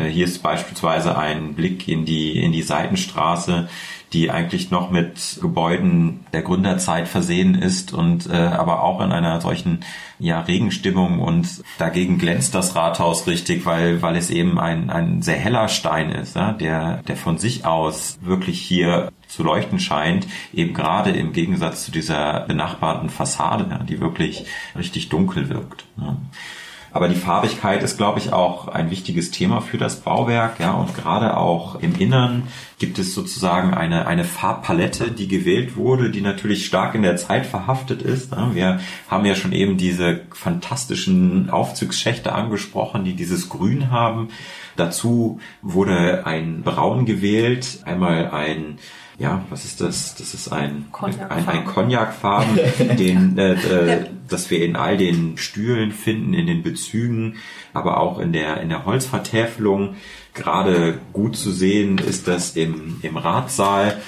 äh, hier ist beispielsweise ein Blick in die, in die Seitenstraße, die eigentlich noch mit Gebäuden der Gründerzeit versehen ist und äh, aber auch in einer solchen ja, Regenstimmung und dagegen glänzt das Rathaus richtig, weil, weil es eben ein, ein sehr heller Stein ist, ja, der, der von sich aus wirklich hier zu leuchten scheint, eben gerade im Gegensatz zu dieser benachbarten Fassade, ja, die wirklich richtig dunkel wirkt. Ja. Aber die Farbigkeit ist, glaube ich, auch ein wichtiges Thema für das Bauwerk. Ja, und gerade auch im Innern gibt es sozusagen eine, eine Farbpalette, die gewählt wurde, die natürlich stark in der Zeit verhaftet ist. Wir haben ja schon eben diese fantastischen Aufzugsschächte angesprochen, die dieses Grün haben. Dazu wurde ein Braun gewählt, einmal ein ja, was ist das? Das ist ein ein, ein Cognacfarben, den äh, äh, das wir in all den Stühlen finden, in den Bezügen, aber auch in der in der Holzvertäfelung. Gerade gut zu sehen ist das im im Ratsaal.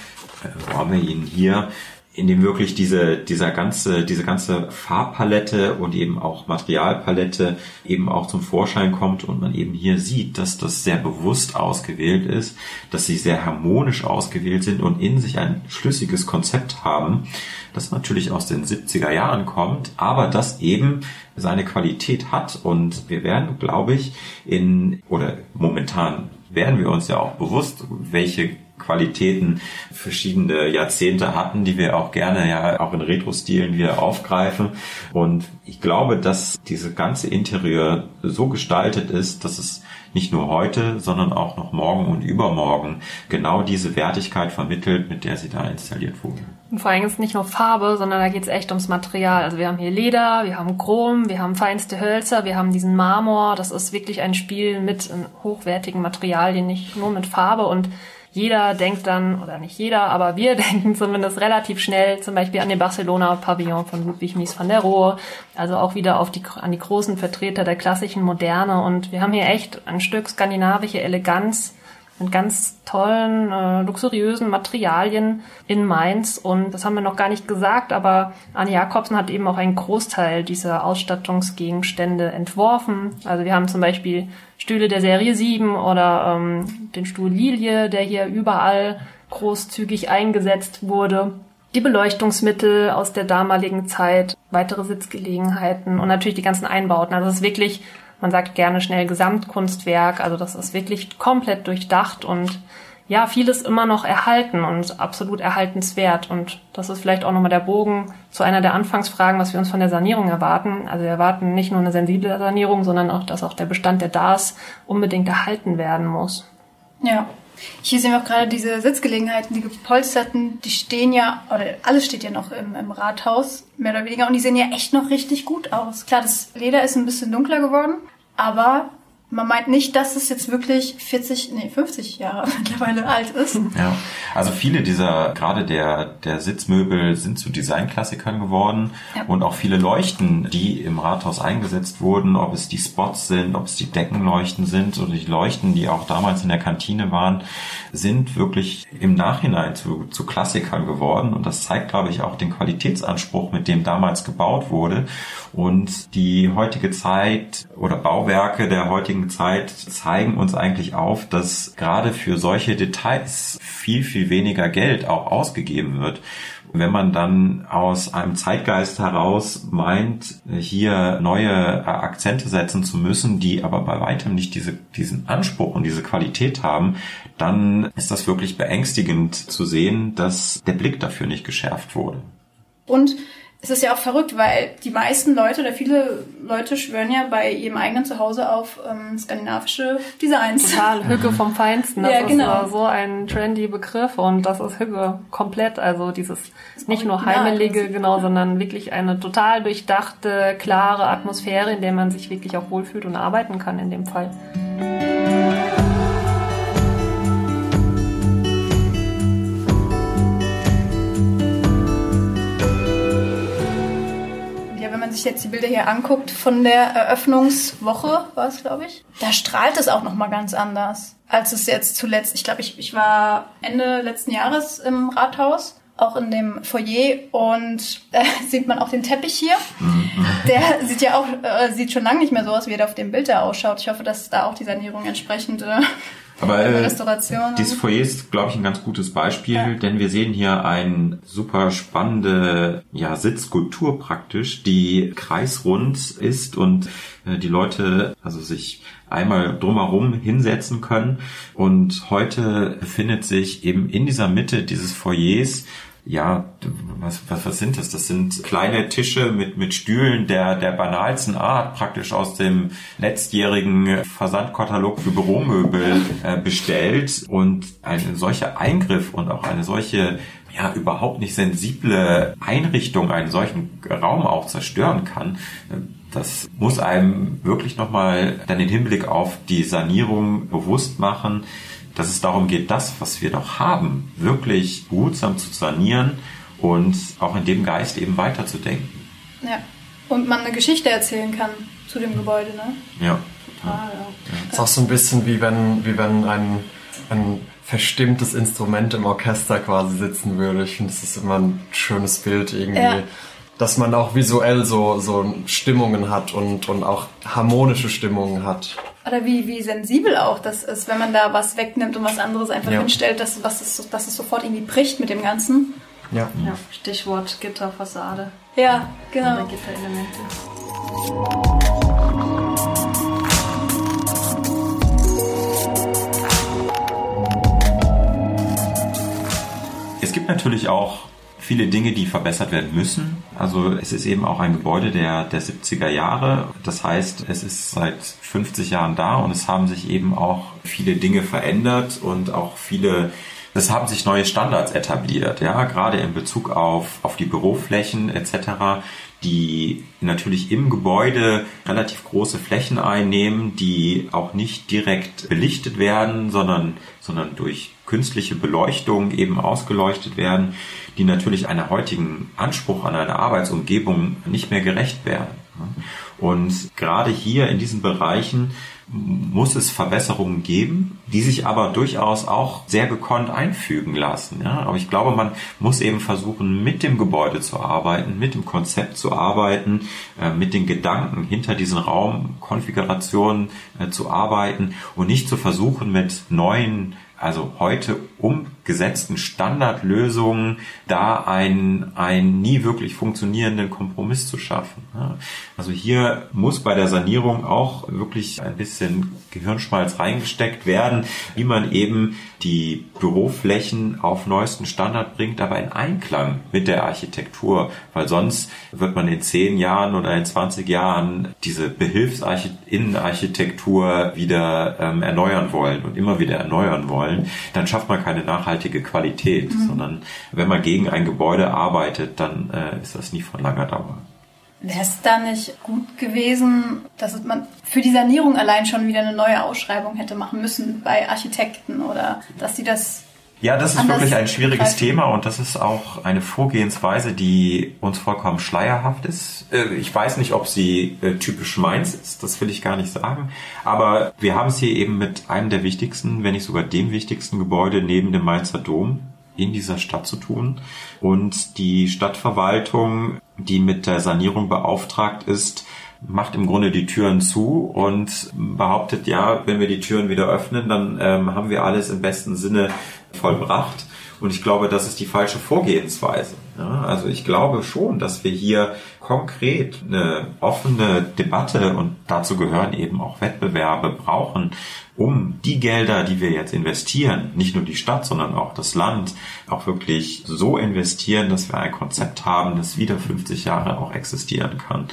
Äh, wo haben wir ihn hier? In dem wirklich diese, dieser ganze, diese ganze Farbpalette und eben auch Materialpalette eben auch zum Vorschein kommt und man eben hier sieht, dass das sehr bewusst ausgewählt ist, dass sie sehr harmonisch ausgewählt sind und in sich ein schlüssiges Konzept haben, das natürlich aus den 70er Jahren kommt, aber das eben seine Qualität hat. Und wir werden, glaube ich, in, oder momentan werden wir uns ja auch bewusst, welche Qualitäten verschiedene Jahrzehnte hatten, die wir auch gerne ja auch in Retro-Stilen wieder aufgreifen. Und ich glaube, dass diese ganze Interieur so gestaltet ist, dass es nicht nur heute, sondern auch noch morgen und übermorgen genau diese Wertigkeit vermittelt, mit der sie da installiert wurde. Und vor allem ist nicht nur Farbe, sondern da geht es echt ums Material. Also wir haben hier Leder, wir haben Chrom, wir haben feinste Hölzer, wir haben diesen Marmor. Das ist wirklich ein Spiel mit hochwertigen Materialien, nicht nur mit Farbe und jeder denkt dann, oder nicht jeder, aber wir denken zumindest relativ schnell zum Beispiel an den Barcelona-Pavillon von Ludwig Mies van der Rohe, also auch wieder auf die, an die großen Vertreter der klassischen Moderne. Und wir haben hier echt ein Stück skandinavische Eleganz mit ganz tollen, äh, luxuriösen Materialien in Mainz. Und das haben wir noch gar nicht gesagt, aber Anne Jakobsen hat eben auch einen Großteil dieser Ausstattungsgegenstände entworfen. Also wir haben zum Beispiel Stühle der Serie 7 oder ähm, den Stuhl Lilie, der hier überall großzügig eingesetzt wurde. Die Beleuchtungsmittel aus der damaligen Zeit, weitere Sitzgelegenheiten und natürlich die ganzen Einbauten. Also es ist wirklich man sagt gerne schnell Gesamtkunstwerk. Also das ist wirklich komplett durchdacht und ja, vieles immer noch erhalten und absolut erhaltenswert. Und das ist vielleicht auch nochmal der Bogen zu einer der Anfangsfragen, was wir uns von der Sanierung erwarten. Also wir erwarten nicht nur eine sensible Sanierung, sondern auch, dass auch der Bestand, der da ist, unbedingt erhalten werden muss. Ja. Hier sehen wir auch gerade diese Sitzgelegenheiten, die gepolsterten, die stehen ja, oder alles steht ja noch im, im Rathaus, mehr oder weniger, und die sehen ja echt noch richtig gut aus. Klar, das Leder ist ein bisschen dunkler geworden, aber Man meint nicht, dass es jetzt wirklich 40, nee, 50 Jahre mittlerweile alt ist. Ja, also viele dieser, gerade der, der Sitzmöbel sind zu Designklassikern geworden ja. und auch viele Leuchten, die im Rathaus eingesetzt wurden, ob es die Spots sind, ob es die Deckenleuchten sind oder die Leuchten, die auch damals in der Kantine waren, sind wirklich im Nachhinein zu, zu Klassikern geworden und das zeigt, glaube ich, auch den Qualitätsanspruch, mit dem damals gebaut wurde und die heutige Zeit oder Bauwerke der heutigen Zeit zeigen uns eigentlich auf, dass gerade für solche Details viel, viel weniger Geld auch ausgegeben wird. Wenn man dann aus einem Zeitgeist heraus meint, hier neue Akzente setzen zu müssen, die aber bei weitem nicht diese, diesen Anspruch und diese Qualität haben, dann ist das wirklich beängstigend zu sehen, dass der Blick dafür nicht geschärft wurde. Und es ist ja auch verrückt, weil die meisten Leute oder viele Leute schwören ja bei ihrem eigenen Zuhause auf ähm, skandinavische Designs. Total, Hügge vom Feinsten. Das ja, genau. ist so ein trendy Begriff und das ist Hügge komplett. Also dieses nicht nur heimelige, genau, sondern wirklich eine total durchdachte, klare Atmosphäre, in der man sich wirklich auch wohlfühlt und arbeiten kann in dem Fall. Sich jetzt die Bilder hier anguckt von der Eröffnungswoche, war es, glaube ich, da strahlt es auch nochmal ganz anders, als es jetzt zuletzt, ich glaube, ich, ich war Ende letzten Jahres im Rathaus auch in dem Foyer und da sieht man auch den Teppich hier. Der sieht ja auch, äh, sieht schon lange nicht mehr so aus, wie er auf dem Bild da ausschaut. Ich hoffe, dass da auch die Sanierung entsprechend äh, aber äh. Dieses Foyer ist, glaube ich, ein ganz gutes Beispiel, ja. denn wir sehen hier eine super spannende ja, Sitzskulptur praktisch, die kreisrund ist und äh, die Leute also sich einmal drumherum hinsetzen können. Und heute befindet sich eben in dieser Mitte dieses Foyers ja, was, was, was sind das? Das sind kleine Tische mit, mit Stühlen der, der banalsten Art, praktisch aus dem letztjährigen Versandkatalog für Büromöbel äh, bestellt. Und ein solcher Eingriff und auch eine solche ja überhaupt nicht sensible Einrichtung einen solchen Raum auch zerstören kann, das muss einem wirklich nochmal dann den Hinblick auf die Sanierung bewusst machen, dass es darum geht, das, was wir doch haben, wirklich behutsam zu sanieren und auch in dem Geist eben weiterzudenken. Ja. Und man eine Geschichte erzählen kann zu dem Gebäude, ne? Ja. Total, ja. ja. Ist auch so ein bisschen wie wenn, wie wenn ein, ein verstimmtes Instrument im Orchester quasi sitzen würde. Ich finde, das ist immer ein schönes Bild irgendwie. Ja. Dass man auch visuell so, so Stimmungen hat und, und auch harmonische Stimmungen hat. Oder wie, wie sensibel auch das ist, wenn man da was wegnimmt und was anderes einfach ja. hinstellt, dass, was es, dass es sofort irgendwie bricht mit dem Ganzen. Ja. ja Stichwort Gitterfassade. Ja, genau. Oder Gitterelemente. Es gibt natürlich auch viele Dinge, die verbessert werden müssen. Also es ist eben auch ein Gebäude der, der 70er Jahre. Das heißt, es ist seit 50 Jahren da und es haben sich eben auch viele Dinge verändert und auch viele es haben sich neue Standards etabliert, ja, gerade in Bezug auf, auf die Büroflächen etc die natürlich im Gebäude relativ große Flächen einnehmen, die auch nicht direkt belichtet werden, sondern, sondern durch künstliche Beleuchtung eben ausgeleuchtet werden, die natürlich einer heutigen Anspruch an eine Arbeitsumgebung nicht mehr gerecht werden. Und gerade hier in diesen Bereichen muss es Verbesserungen geben, die sich aber durchaus auch sehr gekonnt einfügen lassen. Ja? Aber ich glaube, man muss eben versuchen, mit dem Gebäude zu arbeiten, mit dem Konzept zu arbeiten, äh, mit den Gedanken hinter diesen Raumkonfigurationen äh, zu arbeiten und nicht zu versuchen, mit neuen also heute umgesetzten Standardlösungen da einen, einen nie wirklich funktionierenden Kompromiss zu schaffen. Also hier muss bei der Sanierung auch wirklich ein bisschen Gehirnschmalz reingesteckt werden, wie man eben die Büroflächen auf neuesten Standard bringt, aber in Einklang mit der Architektur, weil sonst wird man in zehn Jahren oder in 20 Jahren diese Behilfsinnenarchitektur wieder ähm, erneuern wollen und immer wieder erneuern wollen, dann schafft man keine nachhaltige Qualität, mhm. sondern wenn man gegen ein Gebäude arbeitet, dann äh, ist das nie von langer Dauer. Wäre es da nicht gut gewesen, dass man für die Sanierung allein schon wieder eine neue Ausschreibung hätte machen müssen bei Architekten oder dass sie das ja, das ist wirklich ein schwieriges greifen. Thema und das ist auch eine Vorgehensweise, die uns vollkommen schleierhaft ist. Äh, ich weiß nicht, ob sie äh, typisch meins ist, das will ich gar nicht sagen. Aber wir haben es hier eben mit einem der wichtigsten, wenn nicht sogar dem wichtigsten Gebäude neben dem Mainzer Dom in dieser Stadt zu tun. Und die Stadtverwaltung, die mit der Sanierung beauftragt ist, macht im Grunde die Türen zu und behauptet, ja, wenn wir die Türen wieder öffnen, dann ähm, haben wir alles im besten Sinne vollbracht. Und ich glaube, das ist die falsche Vorgehensweise. Ja, also ich glaube schon, dass wir hier konkret eine offene Debatte und dazu gehören eben auch Wettbewerbe brauchen, um die Gelder, die wir jetzt investieren, nicht nur die Stadt, sondern auch das Land, auch wirklich so investieren, dass wir ein Konzept haben, das wieder 50 Jahre auch existieren kann.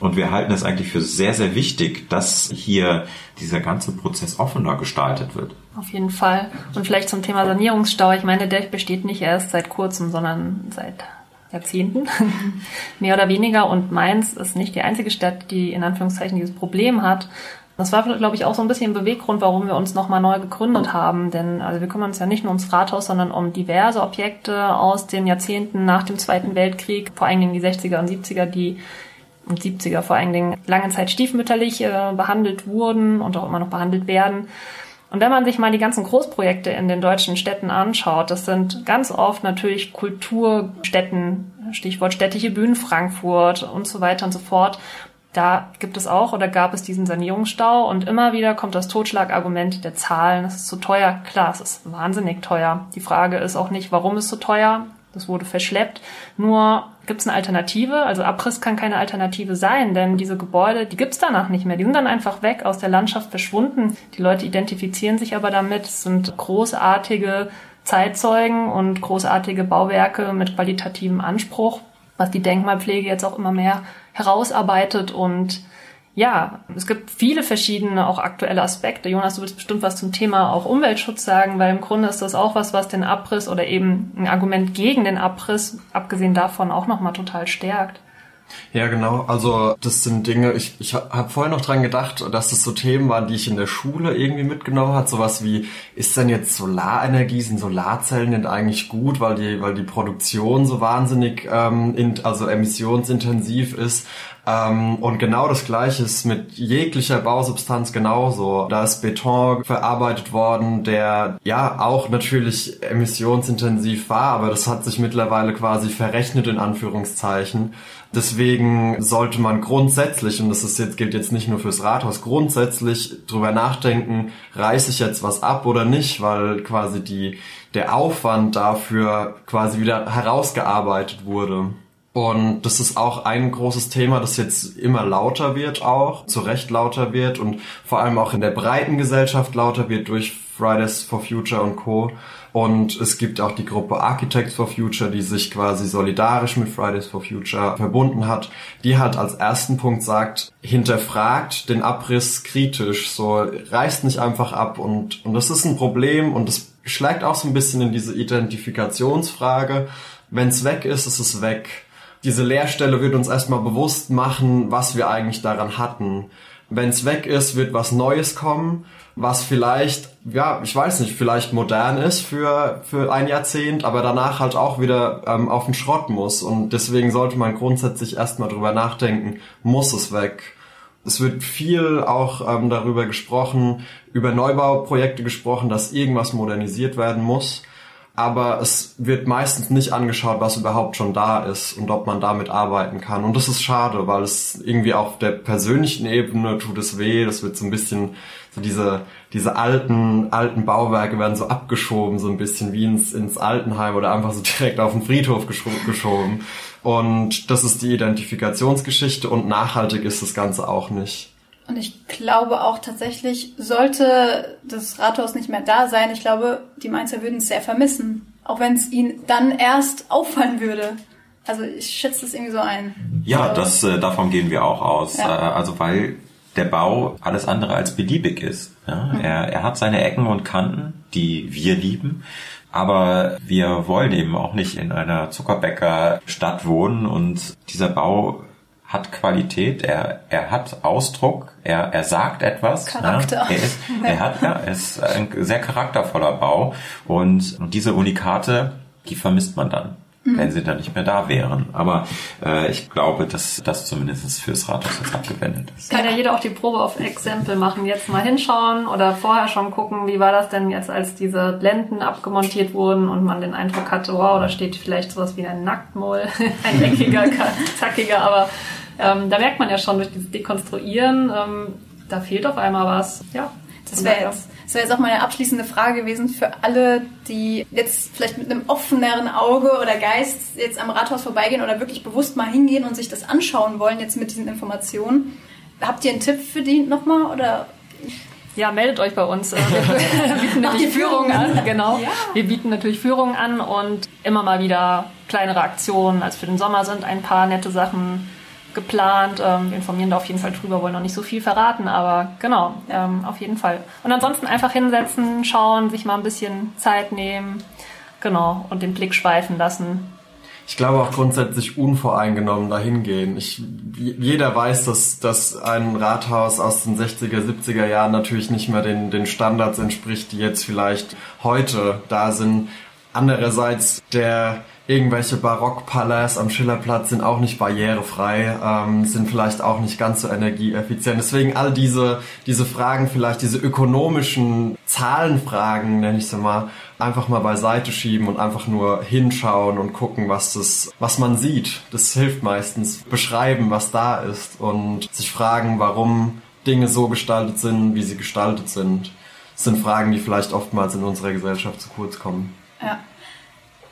Und wir halten es eigentlich für sehr, sehr wichtig, dass hier dieser ganze Prozess offener gestaltet wird. Auf jeden Fall. Und vielleicht zum Thema Sanierungsstau. Ich meine, der besteht nicht erst seit kurzem, sondern seit Jahrzehnten, mehr oder weniger. Und Mainz ist nicht die einzige Stadt, die in Anführungszeichen dieses Problem hat. Das war, glaube ich, auch so ein bisschen ein Beweggrund, warum wir uns nochmal neu gegründet haben. Denn also wir kümmern uns ja nicht nur ums Rathaus, sondern um diverse Objekte aus den Jahrzehnten nach dem Zweiten Weltkrieg, vor allen Dingen die 60er und 70er, die und 70er vor allen Dingen lange Zeit stiefmütterlich äh, behandelt wurden und auch immer noch behandelt werden. Und wenn man sich mal die ganzen Großprojekte in den deutschen Städten anschaut, das sind ganz oft natürlich Kulturstätten, Stichwort städtische Bühnen Frankfurt und so weiter und so fort. Da gibt es auch oder gab es diesen Sanierungsstau und immer wieder kommt das Totschlagargument der Zahlen. Es ist zu teuer. Klar, es ist wahnsinnig teuer. Die Frage ist auch nicht, warum es so teuer. Das wurde verschleppt. Nur gibt es eine Alternative? Also Abriss kann keine Alternative sein, denn diese Gebäude, die gibt es danach nicht mehr. Die sind dann einfach weg, aus der Landschaft verschwunden. Die Leute identifizieren sich aber damit. Es sind großartige Zeitzeugen und großartige Bauwerke mit qualitativem Anspruch, was die Denkmalpflege jetzt auch immer mehr herausarbeitet und ja, es gibt viele verschiedene auch aktuelle Aspekte. Jonas, du willst bestimmt was zum Thema auch Umweltschutz sagen, weil im Grunde ist das auch was, was den Abriss oder eben ein Argument gegen den Abriss, abgesehen davon, auch nochmal total stärkt. Ja, genau. Also das sind Dinge, ich, ich habe vorher noch dran gedacht, dass das so Themen waren, die ich in der Schule irgendwie mitgenommen hat. Sowas wie, ist denn jetzt Solarenergie, sind Solarzellen denn eigentlich gut, weil die, weil die Produktion so wahnsinnig, ähm, in, also emissionsintensiv ist. Ähm, und genau das Gleiche ist mit jeglicher Bausubstanz genauso. Da ist Beton verarbeitet worden, der ja auch natürlich emissionsintensiv war, aber das hat sich mittlerweile quasi verrechnet in Anführungszeichen. Deswegen sollte man grundsätzlich, und das ist jetzt, gilt jetzt nicht nur fürs Rathaus, grundsätzlich drüber nachdenken, reiße ich jetzt was ab oder nicht, weil quasi die, der Aufwand dafür quasi wieder herausgearbeitet wurde. Und das ist auch ein großes Thema, das jetzt immer lauter wird auch, zu Recht lauter wird und vor allem auch in der breiten Gesellschaft lauter wird durch Fridays for Future und Co. Und es gibt auch die Gruppe Architects for Future, die sich quasi solidarisch mit Fridays for Future verbunden hat, die halt als ersten Punkt sagt, hinterfragt den Abriss kritisch, so reißt nicht einfach ab und, und das ist ein Problem und das schlägt auch so ein bisschen in diese Identifikationsfrage. Wenn es weg ist, ist es weg diese Leerstelle wird uns erstmal bewusst machen, was wir eigentlich daran hatten. Wenn es weg ist, wird was Neues kommen, was vielleicht, ja, ich weiß nicht, vielleicht modern ist für, für ein Jahrzehnt, aber danach halt auch wieder ähm, auf den Schrott muss. Und deswegen sollte man grundsätzlich erstmal drüber nachdenken, muss es weg? Es wird viel auch ähm, darüber gesprochen, über Neubauprojekte gesprochen, dass irgendwas modernisiert werden muss aber es wird meistens nicht angeschaut, was überhaupt schon da ist und ob man damit arbeiten kann. Und das ist schade, weil es irgendwie auf der persönlichen Ebene tut es weh. Das wird so ein bisschen, so diese, diese alten, alten Bauwerke werden so abgeschoben, so ein bisschen wie ins, ins Altenheim oder einfach so direkt auf den Friedhof geschoben. Und das ist die Identifikationsgeschichte und nachhaltig ist das Ganze auch nicht. Und ich glaube auch tatsächlich, sollte das Rathaus nicht mehr da sein, ich glaube, die Mainzer würden es sehr vermissen. Auch wenn es ihnen dann erst auffallen würde. Also ich schätze das irgendwie so ein. Ja, das, äh, davon gehen wir auch aus. Ja. Äh, also weil der Bau alles andere als beliebig ist. Ja? Mhm. Er, er hat seine Ecken und Kanten, die wir lieben. Aber wir wollen eben auch nicht in einer Zuckerbäckerstadt wohnen und dieser Bau hat Qualität, er, er hat Ausdruck, er, er sagt etwas. Charakter. Ja, er, ist, er hat, ja, er ist ein sehr charaktervoller Bau und diese Unikate, die vermisst man dann wenn sie dann nicht mehr da wären. Aber äh, ich glaube, dass das zumindest fürs Rathaus jetzt abgewendet ist. Kann ja jeder auch die Probe auf Exempel machen. Jetzt mal hinschauen oder vorher schon gucken, wie war das denn jetzt, als diese Blenden abgemontiert wurden und man den Eindruck hatte, wow, da steht vielleicht sowas wie ein Nacktmull, ein eckiger, zackiger, aber ähm, da merkt man ja schon durch dieses Dekonstruieren, ähm, da fehlt auf einmal was. Ja, das wäre jetzt, das wäre jetzt auch meine abschließende Frage gewesen für alle, die jetzt vielleicht mit einem offeneren Auge oder Geist jetzt am Rathaus vorbeigehen oder wirklich bewusst mal hingehen und sich das anschauen wollen jetzt mit diesen Informationen. Habt ihr einen Tipp für die nochmal oder? Ja, meldet euch bei uns. Wir bieten natürlich Führungen an, genau. Ja. Wir bieten natürlich Führungen an und immer mal wieder kleinere Aktionen. Also für den Sommer sind ein paar nette Sachen geplant. Ähm, wir informieren da auf jeden Fall drüber, wollen noch nicht so viel verraten, aber genau, ähm, auf jeden Fall. Und ansonsten einfach hinsetzen, schauen, sich mal ein bisschen Zeit nehmen, genau, und den Blick schweifen lassen. Ich glaube auch grundsätzlich unvoreingenommen dahin gehen. Ich, jeder weiß, dass, dass ein Rathaus aus den 60er, 70er Jahren natürlich nicht mehr den, den Standards entspricht, die jetzt vielleicht heute da sind. Andererseits der irgendwelche Barockpalais am Schillerplatz sind auch nicht barrierefrei, ähm, sind vielleicht auch nicht ganz so energieeffizient. Deswegen all diese, diese Fragen, vielleicht diese ökonomischen Zahlenfragen, nenne ich sie mal, einfach mal beiseite schieben und einfach nur hinschauen und gucken, was das, was man sieht. Das hilft meistens. Beschreiben, was da ist und sich fragen, warum Dinge so gestaltet sind, wie sie gestaltet sind. Das sind Fragen, die vielleicht oftmals in unserer Gesellschaft zu kurz kommen. Ja.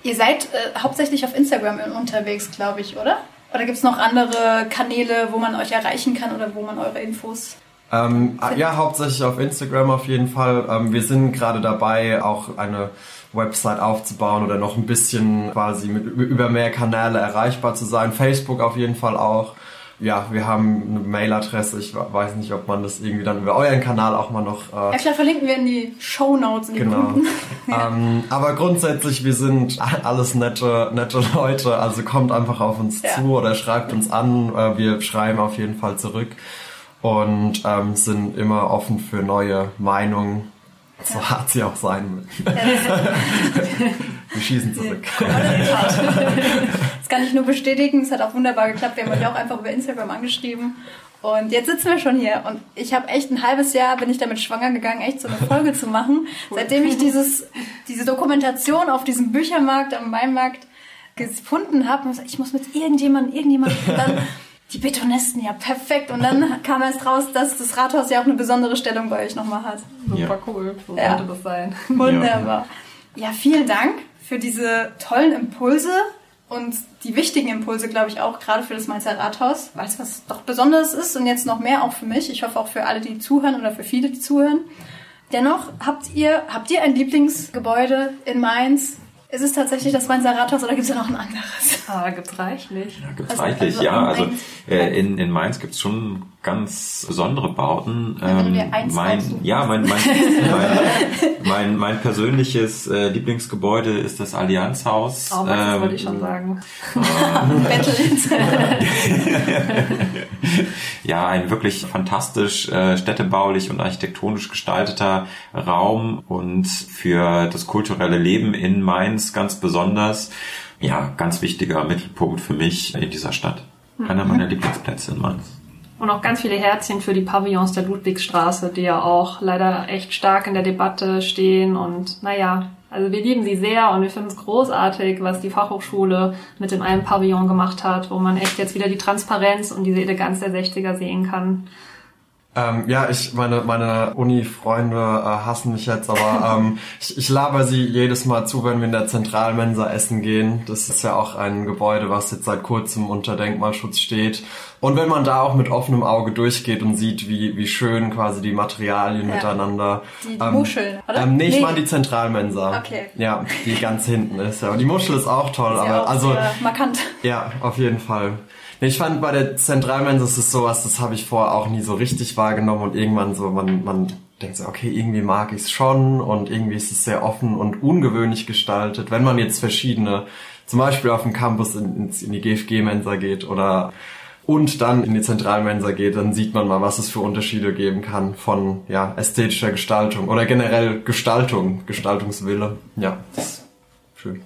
Ihr seid äh, hauptsächlich auf Instagram unterwegs, glaube ich, oder? Oder gibt es noch andere Kanäle, wo man euch erreichen kann oder wo man eure Infos ähm, ja, hauptsächlich auf Instagram auf jeden Fall. Ähm, wir sind gerade dabei, auch eine Website aufzubauen oder noch ein bisschen quasi mit, über mehr Kanäle erreichbar zu sein. Facebook auf jeden Fall auch. Ja, wir haben eine Mailadresse. Ich weiß nicht, ob man das irgendwie dann über euren Kanal auch mal noch. Äh, ja klar, verlinken wir in die Show Notes Genau. ja. ähm, aber grundsätzlich, wir sind alles nette, nette Leute. Also kommt einfach auf uns ja. zu oder schreibt uns an. Äh, wir schreiben auf jeden Fall zurück und ähm, sind immer offen für neue Meinungen. So hart sie auch sein mögen. Wir schießen zurück. Das kann ich nur bestätigen. Es hat auch wunderbar geklappt. Wir haben euch auch einfach über Instagram angeschrieben. Und jetzt sitzen wir schon hier. Und ich habe echt ein halbes Jahr, bin ich damit schwanger gegangen, echt so eine Folge zu machen. Seitdem ich dieses, diese Dokumentation auf diesem Büchermarkt, am Weinmarkt gefunden habe. Ich muss mit irgendjemandem, irgendjemandem dann die Betonisten, ja perfekt. Und dann kam erst raus, dass das Rathaus ja auch eine besondere Stellung bei euch nochmal hat. Super ja. cool, so ja. sollte das sein. Wunderbar. Ja, vielen Dank für diese tollen Impulse und die wichtigen Impulse, glaube ich, auch gerade für das Mainzer Rathaus, weil es was doch Besonderes ist und jetzt noch mehr auch für mich. Ich hoffe auch für alle, die zuhören oder für viele, die zuhören. Dennoch, habt ihr, habt ihr ein Lieblingsgebäude in Mainz, ist es tatsächlich das Mainzer Rathaus oder gibt es ja noch ein anderes? Ah, gibt's reichlich. Ja, gibt's also, reichlich, also ja. Also äh, in, in Mainz gibt's schon ganz besondere Bauten. Ähm, mein, ja, mein, mein, mein, mein, mein persönliches äh, Lieblingsgebäude ist das Allianzhaus. Oh, das ähm, wollte ich schon sagen. ja, ein wirklich fantastisch äh, städtebaulich und architektonisch gestalteter Raum und für das kulturelle Leben in Mainz ganz besonders. Ja, ganz wichtiger Mittelpunkt für mich in dieser Stadt. Einer meiner Lieblingsplätze in Mainz. Und auch ganz viele Herzchen für die Pavillons der Ludwigstraße, die ja auch leider echt stark in der Debatte stehen. Und naja, also wir lieben sie sehr und wir finden es großartig, was die Fachhochschule mit dem einen Pavillon gemacht hat, wo man echt jetzt wieder die Transparenz und diese Eleganz der 60er sehen kann. Ähm, ja, ich meine meine Uni-Freunde äh, hassen mich jetzt, aber ähm, ich, ich laber sie jedes Mal zu, wenn wir in der Zentralmensa essen gehen. Das ist ja auch ein Gebäude, was jetzt seit kurzem unter Denkmalschutz steht. Und wenn man da auch mit offenem Auge durchgeht und sieht, wie, wie schön quasi die Materialien ja. miteinander. Die, die ähm, Muscheln, oder? Ähm, nee, ich nee. meine die Zentralmensa. Okay. Ja, die ganz hinten ist. Ja. Und die Muschel ist auch toll, ist aber ja auch also. markant. Ja, auf jeden Fall. Ich fand bei der Zentralmensa ist es sowas, das habe ich vorher auch nie so richtig wahrgenommen und irgendwann so, man, man denkt so, okay, irgendwie mag ich es schon und irgendwie ist es sehr offen und ungewöhnlich gestaltet. Wenn man jetzt verschiedene, zum Beispiel auf dem Campus in, in die GFG-Mensa geht oder und dann in die Zentralmensa geht, dann sieht man mal, was es für Unterschiede geben kann von ja, ästhetischer Gestaltung oder generell Gestaltung, Gestaltungswille. Ja, das ist schön.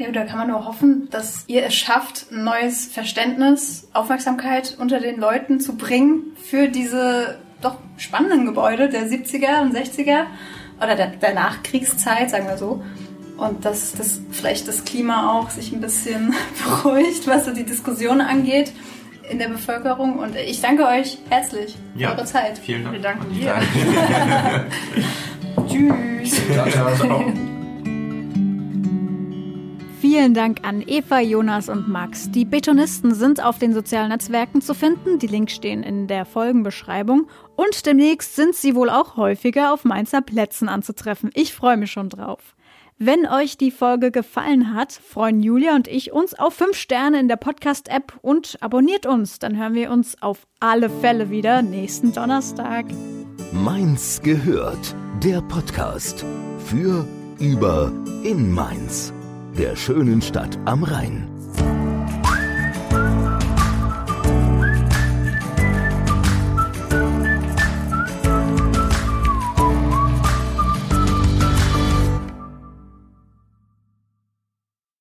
Ja, da kann man nur hoffen, dass ihr es schafft, ein neues Verständnis, Aufmerksamkeit unter den Leuten zu bringen für diese doch spannenden Gebäude der 70er und 60er oder der, der Nachkriegszeit, sagen wir so. Und dass das vielleicht das Klima auch sich ein bisschen beruhigt, was so die Diskussion angeht in der Bevölkerung. Und ich danke euch herzlich für Ja. eure Zeit. Vielen Dank. Wir danken dir. Tschüss. Vielen Dank an Eva, Jonas und Max. Die Betonisten sind auf den sozialen Netzwerken zu finden. Die Links stehen in der Folgenbeschreibung. Und demnächst sind sie wohl auch häufiger auf Mainzer Plätzen anzutreffen. Ich freue mich schon drauf. Wenn euch die Folge gefallen hat, freuen Julia und ich uns auf 5 Sterne in der Podcast-App und abonniert uns. Dann hören wir uns auf alle Fälle wieder nächsten Donnerstag. Mainz gehört. Der Podcast. Für, über, in Mainz. Der schönen Stadt am Rhein.